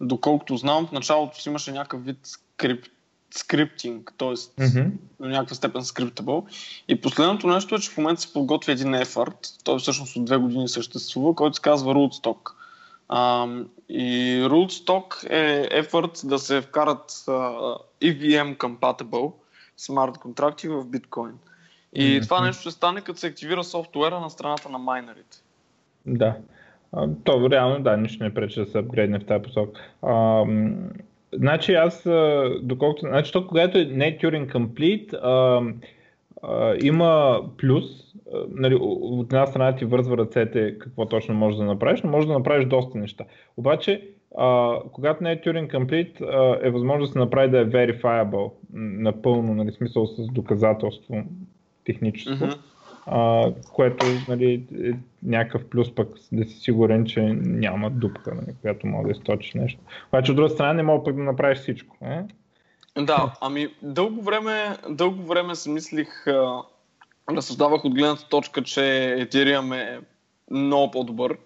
Speaker 2: доколкото знам, в началото си имаше някакъв вид скрипт, скриптинг, т.е. Mm-hmm. до някаква степен скриптабъл. И последното нещо е, че в момента се подготвя един ефорт, той всъщност от две години съществува, който се казва Rootstock. А, и Rootstock е ефорт да се вкарат uh, EVM compatible смарт контракти в биткоин. И mm-hmm. това нещо ще стане като се активира софтуера на страната на майнерите.
Speaker 1: Да. То реално, да, нищо не пречи да се апгрейдне в тази посока. Значи аз, доколкото, значи то когато е не Turing Complete, а, а, има плюс, а, нали, от една страна ти вързва ръцете какво точно можеш да направиш, но можеш да направиш доста неща. Обаче, а, когато не е Turing Complete, а, е възможно да се направи да е verifiable, напълно, нали, смисъл с доказателство техническо. Mm-hmm а, което нали, е някакъв плюс пък да си сигурен, че няма дупка, нали, която може да източиш нещо. Обаче от друга страна не мога пък да направиш всичко. Е?
Speaker 2: Да, ами дълго време, дълго време си мислих, разсъждавах от гледната точка, че Ethereum е много по-добър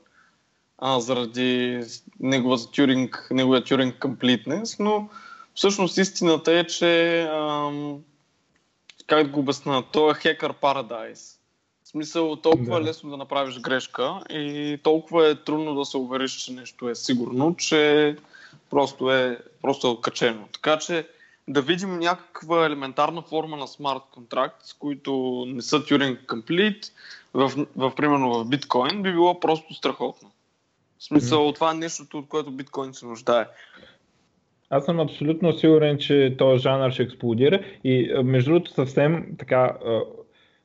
Speaker 2: а, заради неговата Turing, неговия Turing completeness, но всъщност истината е, че ам, как да го обясна, то е Hacker Paradise. В смисъл, толкова да. е лесно да направиш грешка и толкова е трудно да се увериш, че нещо е сигурно, че просто е, просто е качено. Така че да видим някаква елементарна форма на смарт контракт, с които не са Turing Complete, в, в, примерно в биткоин, би било просто страхотно. В смисъл, mm-hmm. това е нещото, от което биткоин се нуждае.
Speaker 1: Аз съм абсолютно сигурен, че този жанр ще експлодира и между другото съвсем така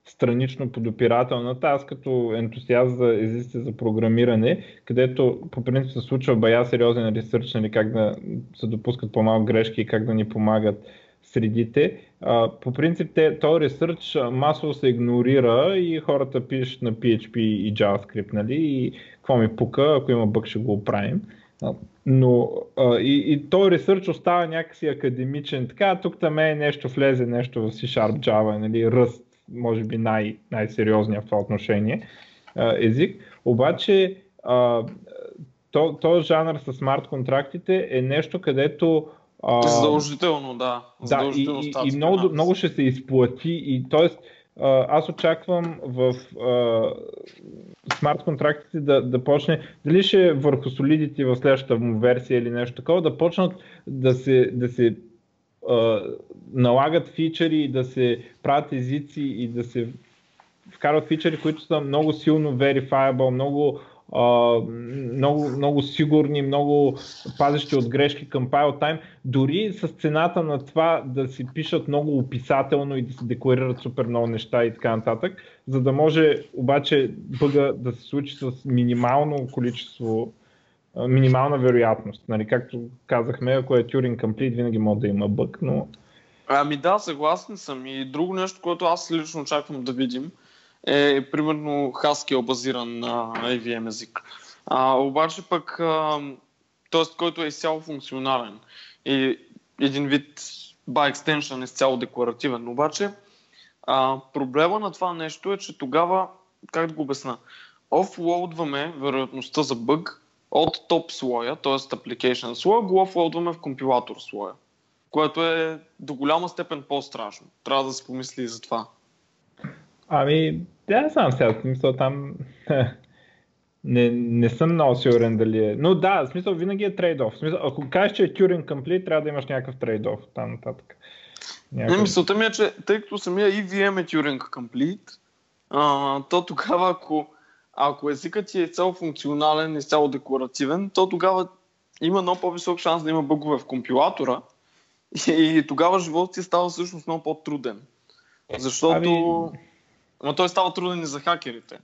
Speaker 1: странично подопирателната. Аз като ентусиаст за езиците за програмиране, където по принцип се случва бая сериозен ресърч, нали, как да се допускат по-малко грешки и как да ни помагат средите. по принцип те, този ресърч масово се игнорира и хората пишат на PHP и JavaScript, нали, и какво ми пука, ако има бък ще го оправим. Но и, и този ресърч остава някакси академичен. Така, тук там е нещо влезе, нещо в C-Sharp Java, нали, ръст може би най- най-сериозния в това отношение език. Обаче то, то жанр с смарт контрактите е нещо, където
Speaker 2: а, Задължително, да.
Speaker 1: Задължително да, и, и, и много, много ще се изплати. И, т.е. аз очаквам в смарт контрактите да, да почне, дали ще е върху солидите в следващата му версия или нещо такова, да почнат да се, да се налагат фичъри и да се правят езици и да се вкарват фичъри, които са много силно verifiable, много, uh, много, много сигурни, много пазещи от грешки към pile time, дори с цената на това да си пишат много описателно и да се декларират супер много неща и така нататък, за да може обаче бъга да се случи с минимално количество минимална вероятност. Нали, както казахме, ако е Turing Complete, винаги може да има бък, но...
Speaker 2: Ами да, съгласен съм. И друго нещо, което аз лично очаквам да видим, е примерно Haskell базиран на AVM език. А, обаче пък, т.е. който е изцяло функционален и един вид by extension изцяло декларативен. Обаче а, проблема на това нещо е, че тогава, как да го обясна, офлоудваме вероятността за бъг от топ слоя, т.е. application слоя, го офлоудваме в компилатор слоя, което е до голяма степен по-страшно. Трябва да се помисли и за това.
Speaker 1: Ами, да, не знам сега, смисъл там не, не съм много сигурен дали е. Но да, в смисъл винаги е трейд-оф. Смисъл, ако кажеш, че е Turing Complete, трябва да имаш някакъв трейд-оф там нататък.
Speaker 2: Някакъв... Не, мисълта ми е, че тъй като самия EVM е Turing Complete, а, то тогава ако ако езикът ти е цяло функционален и цяло декларативен, то тогава има много по-висок шанс да има бъгове в компилатора и тогава животът ти става всъщност много по-труден. Защото... Ами... Но той става труден и за хакерите.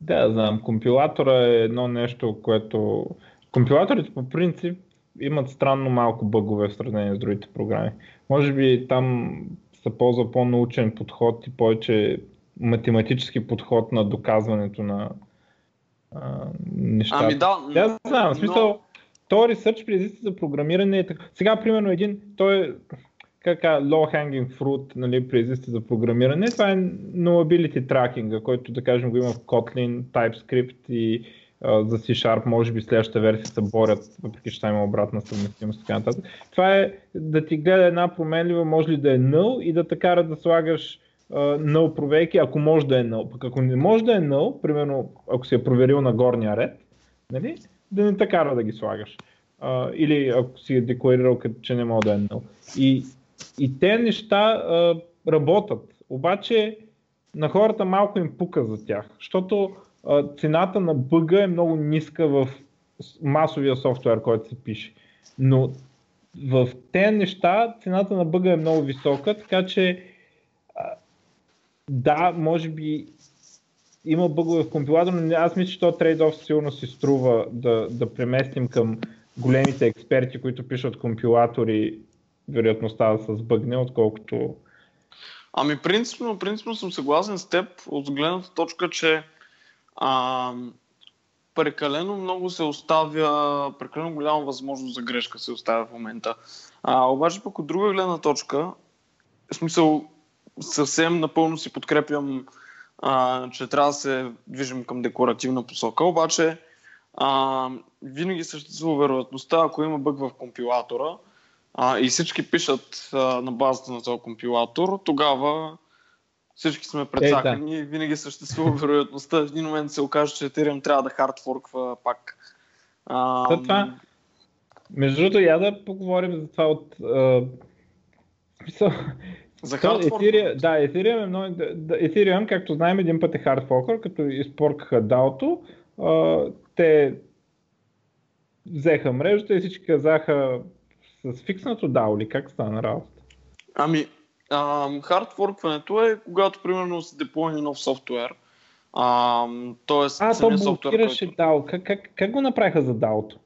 Speaker 1: Да, знам. Компилатора е едно нещо, което... Компилаторите по принцип имат странно малко бъгове в сравнение с другите програми. Може би там се ползва по-научен подход и повече математически подход на доказването на а, нещата.
Speaker 2: Ами да,
Speaker 1: да знам, в смисъл, но... то ресърч при езици за програмиране е така. Сега, примерно, един, той е кака, low hanging fruit нали, при езици за програмиране. Това е nullability tracking, който да кажем го има в Kotlin, TypeScript и а, за C-Sharp, може би следващата версия се борят, въпреки че има обратна съвместимост и така нататък. Това е да ти гледа една променлива, може ли да е null и да те кара да слагаш null проверки, ако може да е null. Пък ако не може да е null, примерно ако си е проверил на горния ред, нали, да не те кара да ги слагаш. А, или ако си е декларирал, че не може да е null. И, и те неща а, работят. Обаче на хората малко им пука за тях, защото цената на бъга е много ниска в масовия софтуер, който се пише. Но в тези неща цената на бъга е много висока, така че да, може би има бъгове в компилатор, но аз мисля, че то трейд-оф сигурно си струва да, да преместим към големите експерти, които пишат компилатори, вероятността да се сбъгне, отколкото...
Speaker 2: Ами принципно, принципно съм съгласен с теб от гледната точка, че а, прекалено много се оставя, прекалено голяма възможност за грешка се оставя в момента. А, обаче пък от друга гледна точка, в смисъл съвсем напълно си подкрепям, а, че трябва да се движим към декоративна посока, обаче а, винаги съществува вероятността, ако има бъг в компилатора а, и всички пишат а, на базата на този компилатор, тогава всички сме предсакани е, да. и винаги съществува вероятността в един момент се окаже, че Ethereum трябва да хардфорква пак.
Speaker 1: А, това, между другото, я да поговорим за това от... А, смисъл,
Speaker 2: за хардфорк?
Speaker 1: Ethereum, да, Ethereum е много... Ethereum, както знаем, един път е хардфоркър, като изпоркаха DAO-то, те взеха мрежата и всички казаха с фикснато DAO ли, как стана работа?
Speaker 2: Ами, хардфоркването е когато примерно се деплойни нов софтуер. А, тоест,
Speaker 1: а то блокираше който... DAO. Как, как, как го направиха за DAO-то?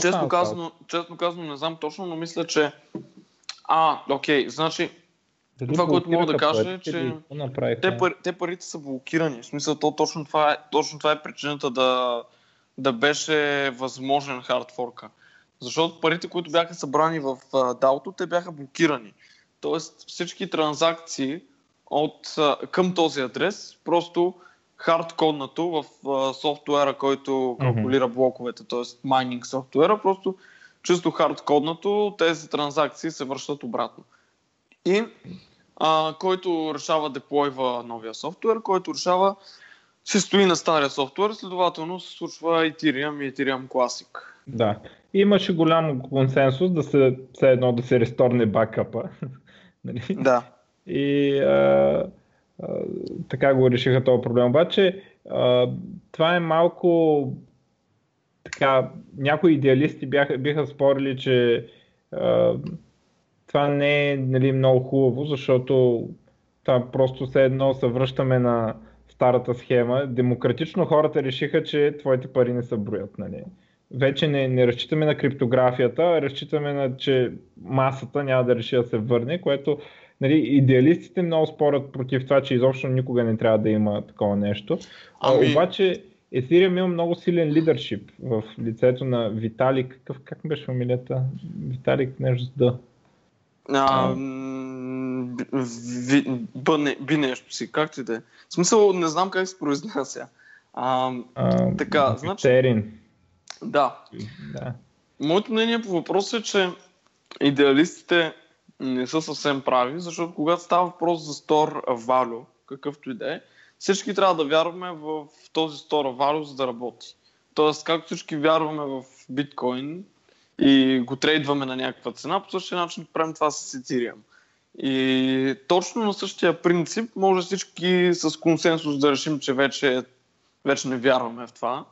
Speaker 2: Честно казано, честно казано, не знам точно, но мисля, че... А, окей, значи, Дали това, което мога да кажа е, че те, пари, те парите са блокирани. В смисъл, то, точно, това е, точно това е причината да, да беше възможен хардфорка. Защото парите, които бяха събрани в DAO, те бяха блокирани. Тоест всички транзакции от, към този адрес, просто хардкоднато в софтуера, който калкулира блоковете, т.е. майнинг софтуера, просто чисто хардкоднато тези транзакции се връщат обратно. И а, който решава деплойва новия софтуер, който решава се стои на стария софтуер, следователно се случва Ethereum и Ethereum Classic.
Speaker 1: Да. Имаше голям консенсус да се, все едно да се ресторне бакъпа.
Speaker 2: Нали? Да.
Speaker 1: И а, а, така го решиха този проблем. Обаче а, това е малко така, някои идеалисти бяха, биха спорили, че а, това не е нали, много хубаво, защото това просто все едно се връщаме на старата схема. Демократично хората решиха, че твоите пари не се броят. Нали вече не, не разчитаме на криптографията, а разчитаме на, че масата няма да реши да се върне, което нали, идеалистите много спорят против това, че изобщо никога не трябва да има такова нещо. Ами... А, обаче Ethereum има много силен лидершип в лицето на Виталик. Какъв, как беше фамилията? Виталик нещо с.
Speaker 2: А, ви, би, би нещо си, както и да е. В смисъл, не знам как се произнася. А, а, така, значи...
Speaker 1: Терин.
Speaker 2: Да. да. Моето мнение по въпроса е, че идеалистите не са съвсем прави, защото когато става въпрос за store value, какъвто и да е, всички трябва да вярваме в този store value, за да работи. Тоест, както всички вярваме в биткоин и го трейдваме на някаква цена, по същия начин правим това с Ethereum. И точно на същия принцип може всички с консенсус да решим, че вече, вече не вярваме в това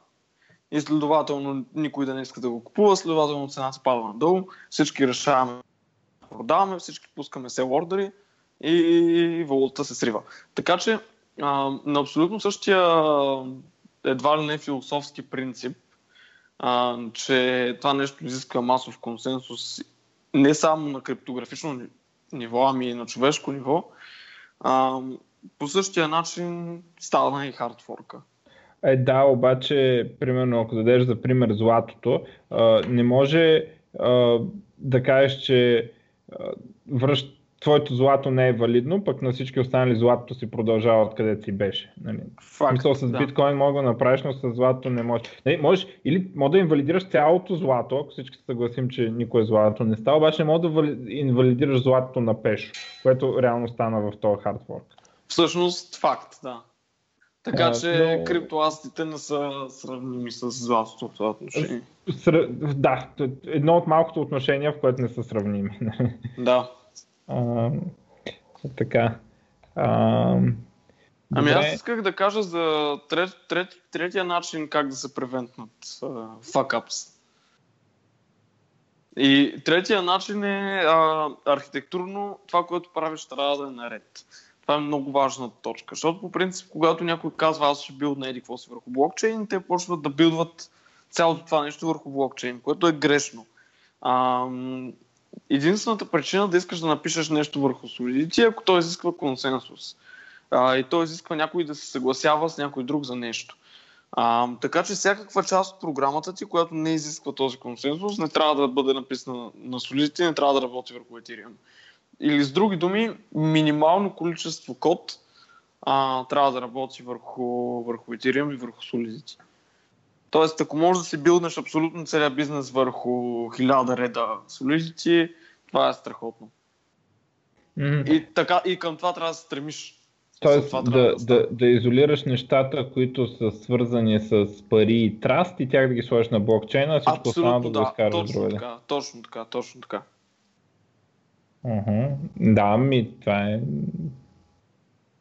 Speaker 2: и следователно никой да не иска да го купува, следователно цената пада надолу, всички решаваме продаваме, всички пускаме сел ордери и валута се срива. Така че а, на абсолютно същия едва ли не философски принцип, а, че това нещо изисква масов консенсус не само на криптографично ниво, ами и на човешко ниво, а, по същия начин става и хардфорка.
Speaker 1: Е, да, обаче, примерно, ако дадеш за пример златото, а, не може а, да кажеш, че а, връщ, твоето злато не е валидно, пък на всички останали златото си продължава откъде си беше. Нали? Факт, с да. биткоин мога да направиш, но с злато не можеш. Нали, можеш или може да инвалидираш цялото злато, ако всички се съгласим, че никое злато не става, обаче не може да инвалидираш златото на пешо, което реално стана в този хардфорк.
Speaker 2: Всъщност факт, да. Така а, че но... криптоастите не са сравними с златото в това отношение.
Speaker 1: Ср... Да, едно от малкото отношения, в което не са сравними.
Speaker 2: Да.
Speaker 1: А, така. А,
Speaker 2: Ами аз исках да кажа за трет, трет, третия начин как да се превентнат uh, fuck-ups. И третия начин е а, архитектурно това, което правиш, трябва да е наред. Това е много важна точка, защото по принцип, когато някой казва аз ще билдна еди какво си върху блокчейн, те почват да билдват цялото това нещо върху блокчейн, което е грешно. А, единствената причина да искаш да напишеш нещо върху Solidity е ако той изисква консенсус. А, и той изисква някой да се съгласява с някой друг за нещо. А, така че всякаква част от програмата ти, която не изисква този консенсус, не трябва да бъде написана на Solidity, не трябва да работи върху Ethereum. Или с други думи, минимално количество код а, трябва да работи върху, върху Ethereum и върху Solidity. Тоест, ако можеш да си билднеш абсолютно целият бизнес върху хиляда реда Solidity, това е страхотно. Mm-hmm. И, така, и към това трябва да се стремиш.
Speaker 1: Тоест да, да, да, да изолираш нещата, които са свързани с пари и траст и тях да ги сложиш на блокчейна, а всичко останало да, да го изкараш
Speaker 2: точно така, точно така, точно така.
Speaker 1: Uh-huh. Да, ми това е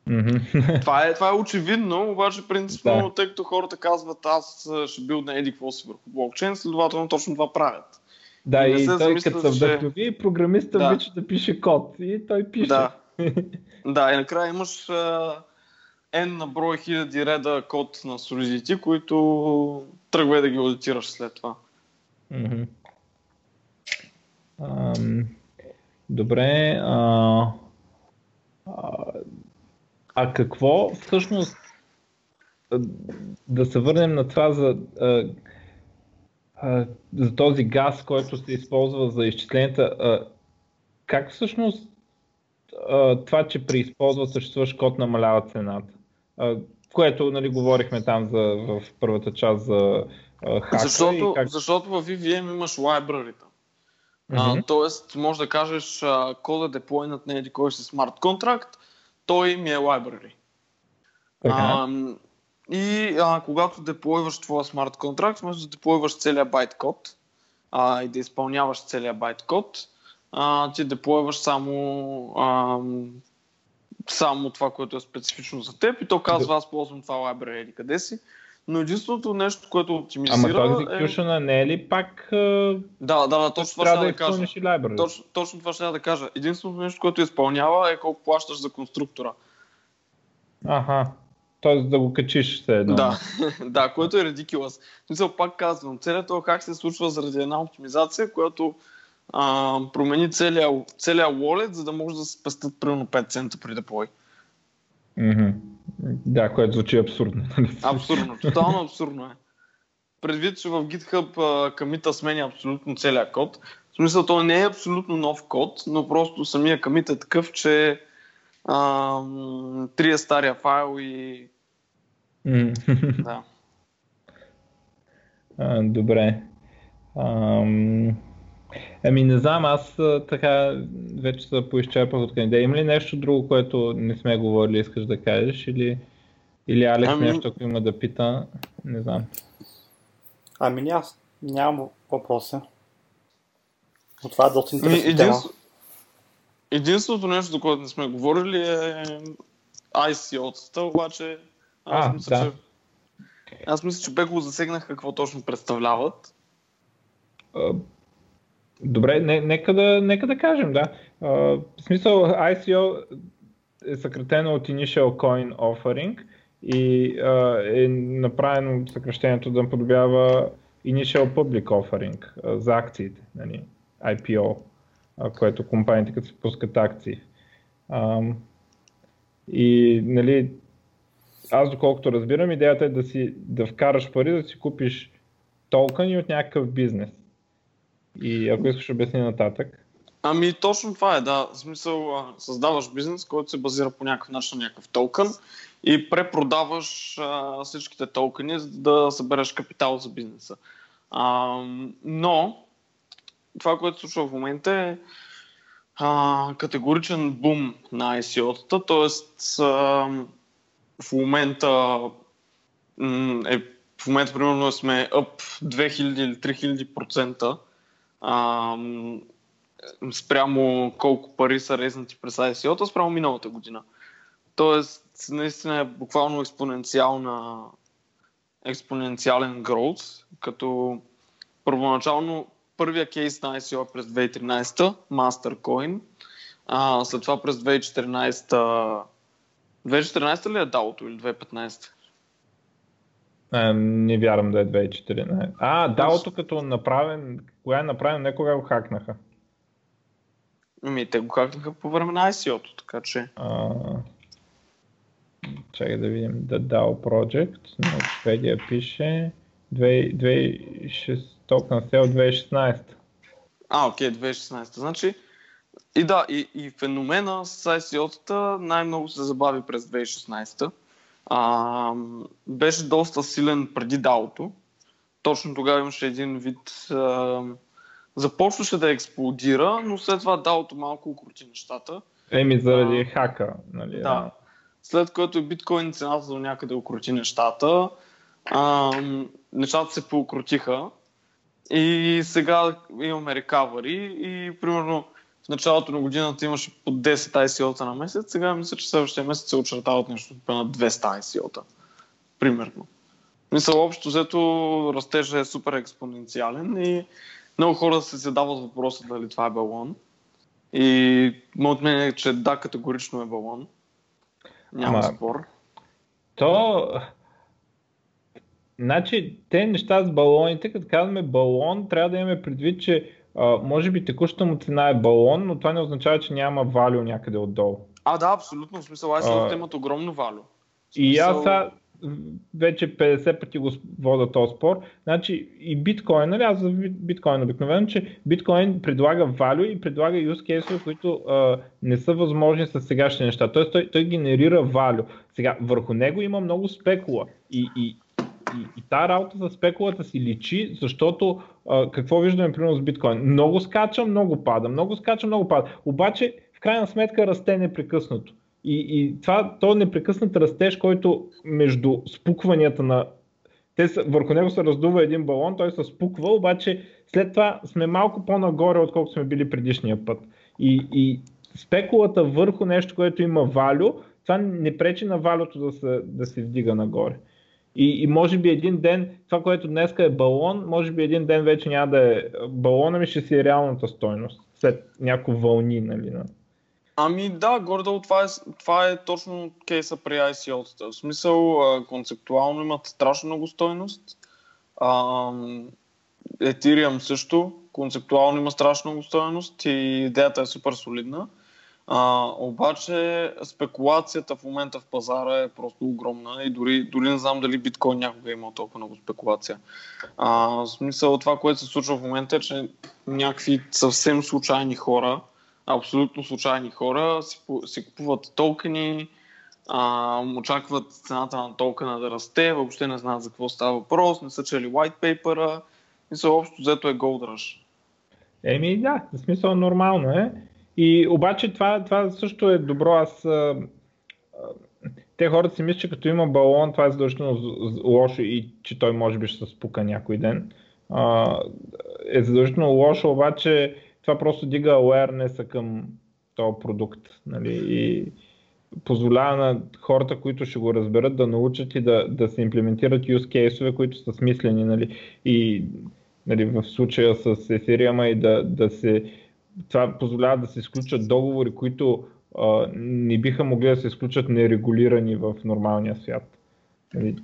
Speaker 2: Mm-hmm. това, е, това е очевидно, обаче принципно, да. тъй като хората казват аз ще бил на еди какво си върху блокчейн, следователно точно това правят.
Speaker 1: Да, и, и той като се вдъхнови, че... програмиста да. обича да пише код и той пише.
Speaker 2: Да, да и накрая имаш uh, N на брой хиляди реда код на Solidity, които тръгва да ги аудитираш след това.
Speaker 1: Mm-hmm. Um, добре. Uh... А какво всъщност да се върнем на това за, за този газ, който се използва за изчисленията. Как всъщност това, че при използва съществуващ код намалява цената? Което нали, говорихме там за, в първата част за хака.
Speaker 2: Защото,
Speaker 1: как...
Speaker 2: защото в VVM имаш лайбрарите. Mm-hmm. тоест, може да кажеш кода е деплойнат на еди кой си смарт контракт, той ми е library. А, и а, когато деплойваш твоя смарт контракт, можеш да деплойваш целия байт код а, и да изпълняваш целия байт код. А, ти деплойваш само, а, само това, което е специфично за теб и то казва, аз ползвам това library или къде си. Но единственото нещо, което оптимизира...
Speaker 1: Ама този execution е... не е ли пак...
Speaker 2: Да, да, да точно това ще да, да кажа. Точно, точно това ще да кажа. Единственото нещо, което изпълнява е колко плащаш за конструктора.
Speaker 1: Аха. Тоест да го качиш все едно.
Speaker 2: Да, да което е ridiculous. Мисля, пак казвам, целият този хак се случва заради една оптимизация, която а, промени целия, целия wallet, за да може да се спестят примерно 5 цента при деплой.
Speaker 1: Mm-hmm. Да, което звучи абсурдно.
Speaker 2: Абсурдно, тотално абсурдно е. Предвид, че в GitHub камита сменя абсолютно целият код. В смисъл, то не е абсолютно нов код, но просто самия камит е такъв, че а, трия стария файл и...
Speaker 1: Да. А, добре. Ам... Ами не знам, аз така вече се поизчерпах от къде. Има ли нещо друго, което не сме говорили, искаш да кажеш? Или, или Алекс ами... нещо, ако има да пита? Не знам.
Speaker 3: Ами аз нямам въпроса. Но това е доста ами, интересна Единство...
Speaker 2: Единственото нещо, за което не сме говорили е ICO-тата, обаче аз а, мисля, да. че аз мисля, че бегло засегнах какво точно представляват.
Speaker 1: Добре, не, нека, да, нека да кажем, да. Uh, в смисъл ICO е съкратено от Initial Coin Offering и uh, е направено съкръщението да подобява Initial Public Offering uh, за акциите, нали, IPO, uh, което компаниите като се пускат акции. Uh, и нали, аз доколкото разбирам, идеята е да, си, да вкараш пари, да си купиш токени от някакъв бизнес. И ако искаш обясни нататък.
Speaker 2: Ами точно това е, да. В смисъл, създаваш бизнес, който се базира по някакъв начин на някакъв токен и препродаваш а, всичките токени, за да събереш капитал за бизнеса. А, но това, което се случва в момента е а, категоричен бум на ICO-тата, т.е. в момента е, в момента примерно сме up 2000 или 3000% а, спрямо колко пари са резнати през ICO-та, спрямо миналата година. Тоест, наистина е буквално експоненциална експоненциален growth, като първоначално първия кейс на ICO е през 2013, Mastercoin, а, след това през 2014 2014 ли е DAO или 2015?
Speaker 1: А, не вярвам да е 2014. А, DAO като направен, кога е направен, не кога го хакнаха.
Speaker 2: Ами, те го хакнаха по време на ICO-то, така че... А,
Speaker 1: чакай да видим The DAO Project. На Wikipedia пише 2006, токен сел 2016.
Speaker 2: А, окей, 2016. Значи, и да, и, и феномена с ICO-тата най-много се забави през 2016. А, беше доста силен преди DAO-то. Точно тогава имаше един вид... А, започваше да експлодира, но след това DAO-то малко укрути нещата.
Speaker 1: Еми, заради а, хака, нали?
Speaker 2: Да. След което биткоин цената до някъде укрути нещата. А, нещата се поукрутиха и сега имаме рекавари и примерно в началото на годината имаше по 10 ICO-та на месец, сега мисля, че следващия месец се очертават нещо на 200 ICO-та. Примерно. Мисля, общо взето растежа е супер експоненциален и много хора се задават въпроса дали това е балон. И моят мнение е, че да, категорично е балон. Няма Ама, спор.
Speaker 1: То... Значи, те неща с балоните, като казваме балон, трябва да имаме предвид, че може би текущата му цена е балон, но това не означава, че няма валю някъде отдолу.
Speaker 2: А, да, абсолютно. В смисъл, аз имат огромно валю.
Speaker 1: И аз са, вече 50 пъти го вода този спор. Значи и биткоин, нали, аз за биткоин обикновено, че биткоин предлага value и предлага use case, които а, не са възможни с сегашни неща. Тоест той, той генерира value. Сега, върху него има много спекула и, и, и, и тази работа за спекулата си личи, защото какво виждаме примерно с биткоин? Много скача, много пада, много скача, много пада. Обаче в крайна сметка расте непрекъснато. И, и това, то непрекъснат растеж, който между спукванията на... Те са, върху него се раздува един балон, той се спуква, обаче след това сме малко по-нагоре, отколкото сме били предишния път. И, и спекулата върху нещо, което има валю, това не пречи на валюто да се, да се вдига нагоре. И, и може би един ден, това, което днес е балон, може би един ден вече няма да е балона ми, ще си е реалната стойност. След някои вълни, нали?
Speaker 2: Ами да, гордо това е, това е точно кейса при ICO-тата. В смисъл, концептуално имат страшно много стойност. Ethereum също, концептуално има страшно много стойност и идеята е супер солидна. А, обаче спекулацията в момента в пазара е просто огромна и дори, дори не знам дали биткоин някога е имал толкова много спекулация. А, в смисъл това, което се случва в момента е, че някакви съвсем случайни хора абсолютно случайни хора си, си купуват токени, а, очакват цената на токена да расте, въобще не знаят за какво става въпрос, не са чели white paper и са общо взето е gold rush.
Speaker 1: Еми да, в смисъл нормално е. И обаче това, това също е добро. Аз, а, те хората си мислят, че като има балон, това е задължително лошо и че той може би ще се спука някой ден. А, е задължително лошо, обаче това просто дига awareness към този продукт. Нали? И позволява на хората, които ще го разберат, да научат и да, да се имплементират use case които са смислени. Нали? И нали, в случая с Ethereum и да, да се това позволява да се изключат договори, които а, не биха могли да се изключат нерегулирани в нормалния свят. Нали,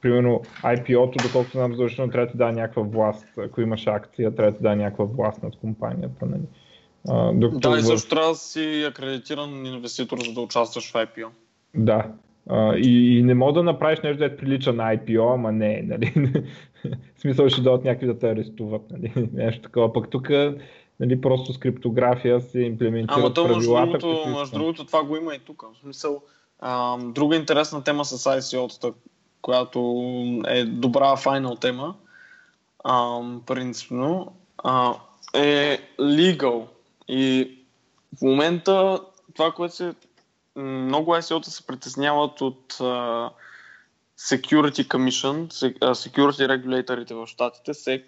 Speaker 1: примерно IPO-то, доколкото знам, задължително трябва да даде някаква власт. Ако имаш акция, трябва да даде някаква власт над компанията. Нали?
Speaker 2: А, докато да, и също трябва да си акредитиран инвеститор, за да участваш в IPO.
Speaker 1: Да. А, и, и не мога да направиш нещо, да е прилича на IPO, ама не, нали? в смисъл ще дадат някакви да те арестуват, нали? Нещо такова. Пък тук нали, просто с криптография се имплементират Ама то,
Speaker 2: между другото, между другото, това го има и тук. В смисъл, а, друга интересна тема с ICO-тата, която е добра файнал тема, а, принципно, а, е legal. И в момента това, което се много ICO-та се притесняват от uh, Security Commission, Security регуляторите в Штатите, SEC.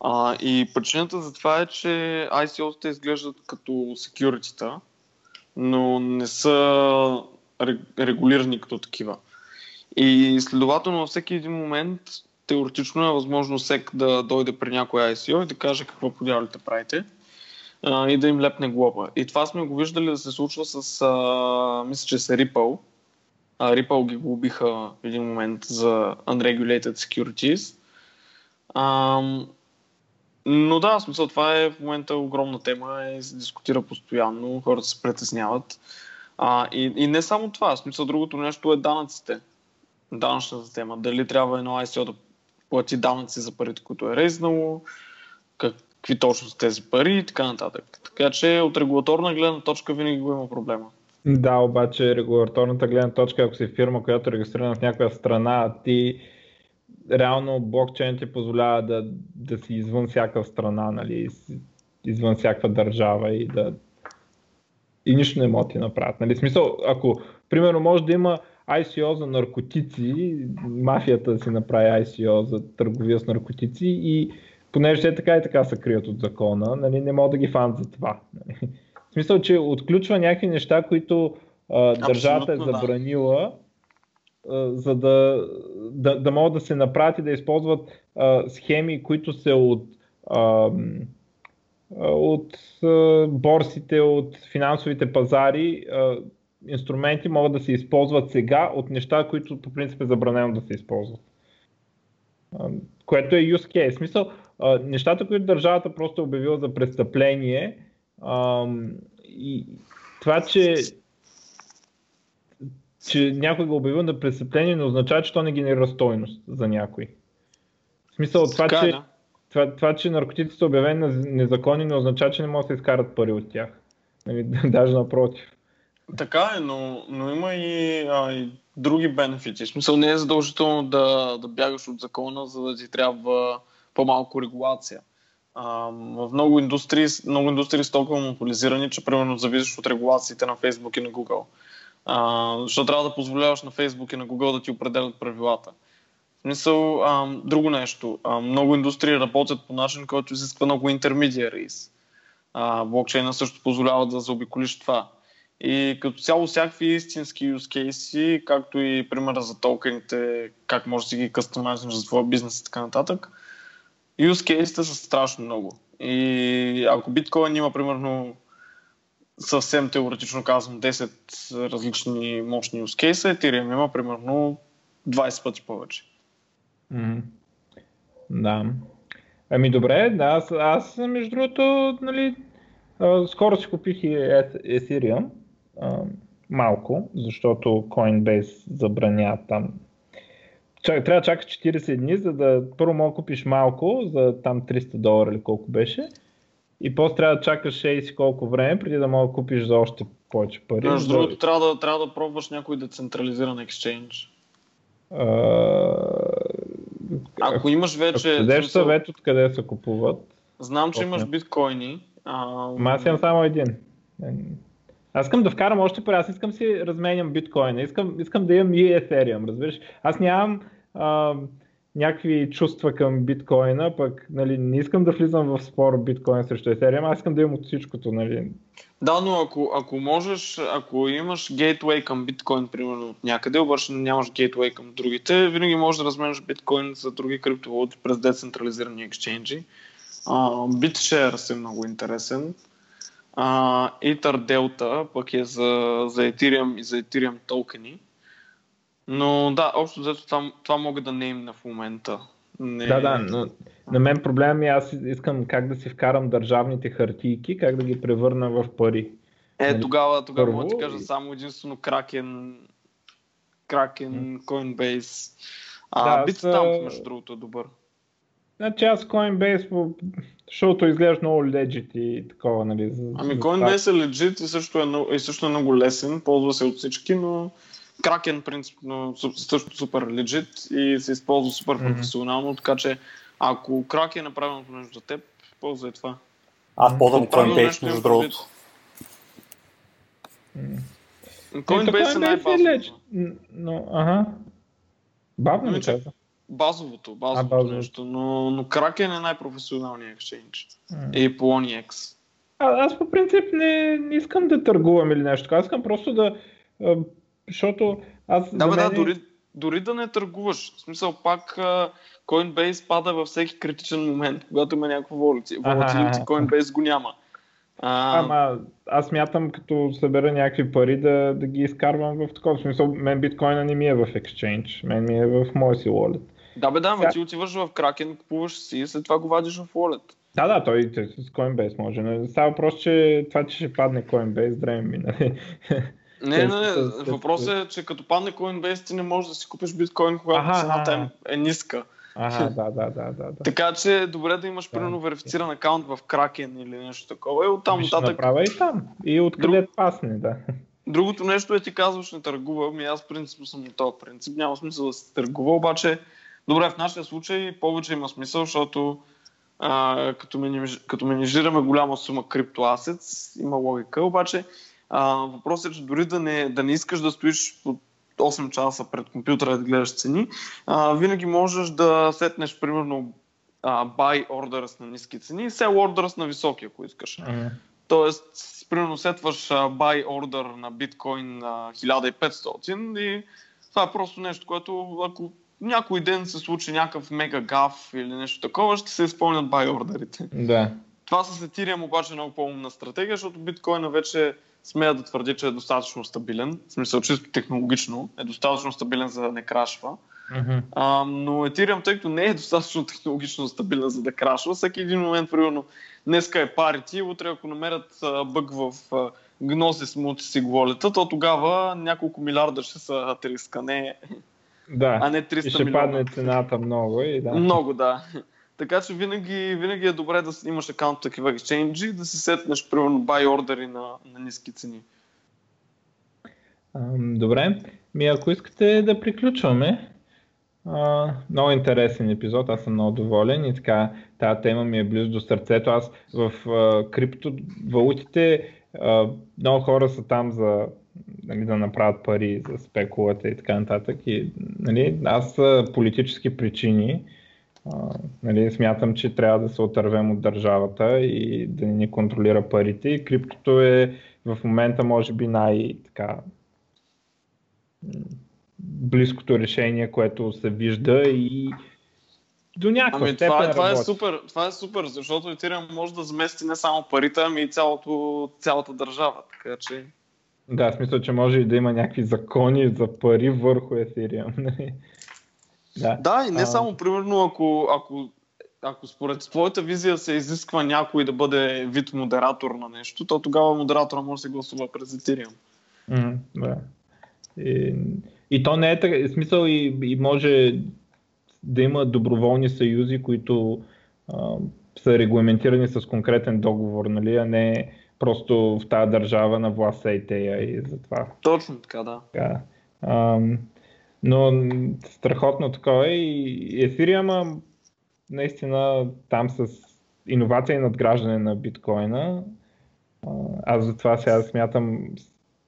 Speaker 2: Uh, и причината за това е, че ICO-та изглеждат като security но не са регулирани като такива. И следователно във всеки един момент теоретично е възможно всек да дойде при някой ICO и да каже какво подявалите правите а, и да им лепне глоба. И това сме го виждали да се случва с, а, мисля, че с Ripple. А, Ripple ги глобиха в един момент за unregulated securities. А, но да, в смисъл това е в момента огромна тема и се дискутира постоянно, хората се притесняват. А, и, и не само това, в смисъл другото нещо е данъците. Данъчната тема. Дали трябва едно ICO да плати данъци за парите, които е резнало, какви точно са тези пари и така нататък. Така че от регулаторна гледна точка винаги го има проблема.
Speaker 1: Да, обаче регулаторната гледна точка, ако си фирма, която е регистрирана в някаква страна, ти реално блокчейн ти позволява да, да си извън всяка страна, нали, извън всяка държава и да и нищо не може да ти направят. Нали? Смисъл, ако примерно може да има ICO за наркотици, мафията да си направи ICO за търговия с наркотици и понеже те така и така се крият от закона, нали, не могат да ги фанат за това. Нали. В смисъл, че отключва някакви неща, които а, държавата е забранила, да. А, за да, да, да могат да се направят и да използват а, схеми, които се от а, от борсите, от финансовите пазари, инструменти могат да се използват сега от неща, които по принцип е забранено да се използват. Което е use case. Смисъл, нещата, които държавата просто е обявила за престъпление и това, че че някой го обявил на престъпление, не означава, че то не генерира стойност за някой. В смисъл, това, че, да това, това, че наркотиците са обявени незаконни, не означава, че не могат да се изкарат пари от тях. Нали, даже напротив.
Speaker 2: Така е, но, но има и, а, и други бенефити. В смисъл не е задължително да, да бягаш от закона, за да ти трябва по-малко регулация. А, в много индустрии, много индустрии са толкова монополизирани, че примерно зависиш от регулациите на Facebook и на Google. А, защото трябва да позволяваш на Facebook и на Google да ти определят правилата смисъл, а, друго нещо. А, много индустрии работят по начин, който изисква много интермедиариз. блокчейна също позволява да заобиколиш това. И като цяло всякакви истински use cases, както и примера за токените, как можеш да си ги кастомайзнеш за твоя бизнес и така нататък, use cases са страшно много. И ако биткоин има примерно съвсем теоретично казвам 10 различни мощни use cases, Ethereum има примерно 20 пъти повече.
Speaker 1: Mm-hmm. Да. Ами добре, аз, аз между другото, нали, а, скоро си купих и Ethereum, а, малко, защото Coinbase забраня там. Чак, трябва да чакаш 40 дни, за да първо мога купиш малко, за там 300 долара или колко беше. И после трябва да чакаш 6 колко време, преди да мога да купиш за още повече пари.
Speaker 2: Между другото, трябва да, трябва да пробваш някой децентрализиран екшенж. Ако имаш вече...
Speaker 1: Ако дадеш съвет откъде се купуват.
Speaker 2: Знам, че имаш биткоини.
Speaker 1: А... Аз имам само един. Аз искам да вкарам още пари, аз искам си разменям биткоина, искам, искам да имам и етериум, разбираш. Аз нямам а, някакви чувства към биткоина, пък нали, не искам да влизам в спор биткоин срещу етериум, аз искам да имам от всичкото. Нали.
Speaker 2: Да, но ако, ако можеш, ако имаш гейтвей към биткоин, примерно от някъде, обаче нямаш гейтвей към другите, винаги можеш да разменяш биткоин за други криптовалути през децентрализирани екшенджи. BitShares е много интересен. Uh, Ether Delta пък е за, за Ethereum и за Ethereum токени. Но да, общо взето това, това мога да не имна в момента. Не...
Speaker 1: Да, да, но на мен проблем е аз искам как да си вкарам държавните хартийки, как да ги превърна в пари.
Speaker 2: Е, нали, тогава, тогава мога да ти кажа само единствено Kraken, Kraken, Coinbase. А, да, Bitstamp, между другото, е добър.
Speaker 1: Значи аз Coinbase, защото изглежда много legit и такова, нали. За,
Speaker 2: ами Coinbase е legit и също е, и също е много лесен, ползва се от всички, но Kraken принципно също супер legit и се използва супер професионално, mm-hmm. така че ако Kraken е направеното нещо за теб, ползвай това.
Speaker 3: Аз ползвам Coinbase, между другото.
Speaker 2: Coinbase е най-базовото.
Speaker 1: Но, ага. Бавно ли
Speaker 2: каза? Базовото, базовото а, нещо, но, но Kraken е най-професионалният екшенж. Mm. И Poloniex.
Speaker 1: А, аз по принцип не, не искам да търгувам или нещо. Аз искам просто да защото аз...
Speaker 2: Да, бе, мен... да, дори, дори да не търгуваш. В смисъл, пак Coinbase пада във всеки критичен момент, когато има някаква волатилити. Coinbase го няма.
Speaker 1: А... Ама аз мятам като събера някакви пари да, да ги изкарвам в такова смисъл. Мен биткоина не ми е в Exchange, мен ми е в моя си wallet.
Speaker 2: Да бе, да, ма ти отиваш в Kraken, купуваш си и след това го вадиш в wallet.
Speaker 1: Да, да, той с Coinbase може. Не става въпрос, че това, че ще падне Coinbase, време ми, нали?
Speaker 2: Не, не, въпросът е, че като падне Coinbase ти не можеш да си купиш биткоин, когато цената е, е ниска.
Speaker 1: Ага, да, да, да, да, да.
Speaker 2: Така че е добре да имаш, примерно, верифициран акаунт в Kraken или нещо такова и оттам нататък...
Speaker 1: направя и там. И откъде Друг... пасне, да.
Speaker 2: Другото нещо е ти казваш не търгувам и аз принципно съм на този принцип. Няма смисъл да се търгува, обаче добре, в нашия случай повече има смисъл, защото а, като, мениж, като менижираме голяма сума криптоасец, има логика, обаче а, въпросът е, че дори да не, да не искаш да стоиш от 8 часа пред компютъра да гледаш цени, а, винаги можеш да сетнеш примерно а, buy orders на ниски цени и sell orders на високи, ако искаш. Mm-hmm. Тоест, примерно сетваш а, buy order на биткоин на 1500 и това е просто нещо, което ако някой ден се случи някакъв мега гаф или нещо такова, ще се изпълнят buy ордерите.
Speaker 1: Да.
Speaker 2: Това с Ethereum обаче е много по-умна стратегия, защото биткоина вече смея да твърдя, че е достатъчно стабилен, в смисъл чисто технологично е достатъчно стабилен за да не крашва.
Speaker 1: Mm-hmm.
Speaker 2: А, но Ethereum, тъй като не е достатъчно технологично стабилен за да крашва, всеки един момент, примерно, днеска е парити, утре ако намерят а, бъг в а, гносис мултисигволета, то тогава няколко милиарда ще са триска, не,
Speaker 1: да.
Speaker 2: а не 300
Speaker 1: и ще
Speaker 2: милиона.
Speaker 1: падне цената много. И да.
Speaker 2: Много, да. Така че винаги, винаги е добре да имаш акаунт такива exchange и да си сетнеш, примерно, buy ордери на, на ниски цени.
Speaker 1: Добре. Ми ако искате да приключваме, а, много интересен епизод, аз съм много доволен и така тази тема ми е близо до сърцето. Аз в а, криптовалутите а, много хора са там за нали, да направят пари за спекулата и така нататък. И, нали, аз политически причини нали, смятам, че трябва да се отървем от държавата и да ни контролира парите. И криптото е в момента може би най- така, близкото решение, което се вижда и до някаква ами, степен
Speaker 2: това, е, това, е супер, това е супер, защото Ethereum може да замести не само парите, ами и цялото, цялата държава. Така че...
Speaker 1: Да, смисъл, че може и да има някакви закони за пари върху Ethereum.
Speaker 2: Да, да и не а... само, примерно, ако, ако, ако според твоята визия се изисква някой да бъде вид модератор на нещо, то тогава модератора може да се гласува през Ethereum.
Speaker 1: Mm, да. И, и то не е така, смисъл и, и може да има доброволни съюзи, които а, са регламентирани с конкретен договор, нали, а не просто в тази държава на власт и тея и затова.
Speaker 2: Точно така, да.
Speaker 1: Така. А, но страхотно такова и ефириама наистина там с иновация и надграждане на биткоина. Аз затова сега смятам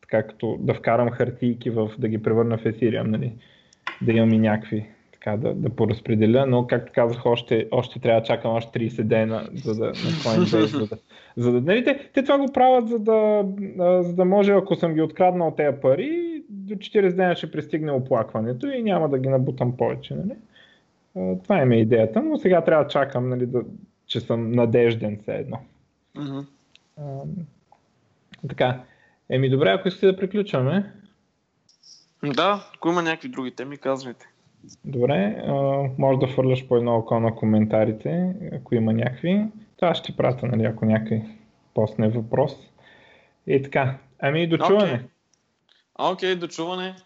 Speaker 1: така да вкарам хартийки в, да ги превърна в ефириум, нали? да имам и някакви така да, да поразпределя, но както казах, още, още трябва да чакам още 30 дена, за да, на Coinbase, за да, за да нали, те, те това го правят, за да, за да може, ако съм ги откраднал тези пари, до 40 дена ще пристигне оплакването и няма да ги набутам повече. Нали? Това е идеята, но сега трябва да чакам, нали, да, че съм надежден все едно.
Speaker 2: Mm-hmm.
Speaker 1: А, така. Еми добре, ако искате да приключваме.
Speaker 2: Да, ако има някакви други теми, казвайте.
Speaker 1: Добре, а, може да фърляш по едно око на коментарите, ако има някакви. Това ще пратя, нали, ако някой посне въпрос. И така. Ами, до чуване.
Speaker 2: Окей, okay. okay, до чуване.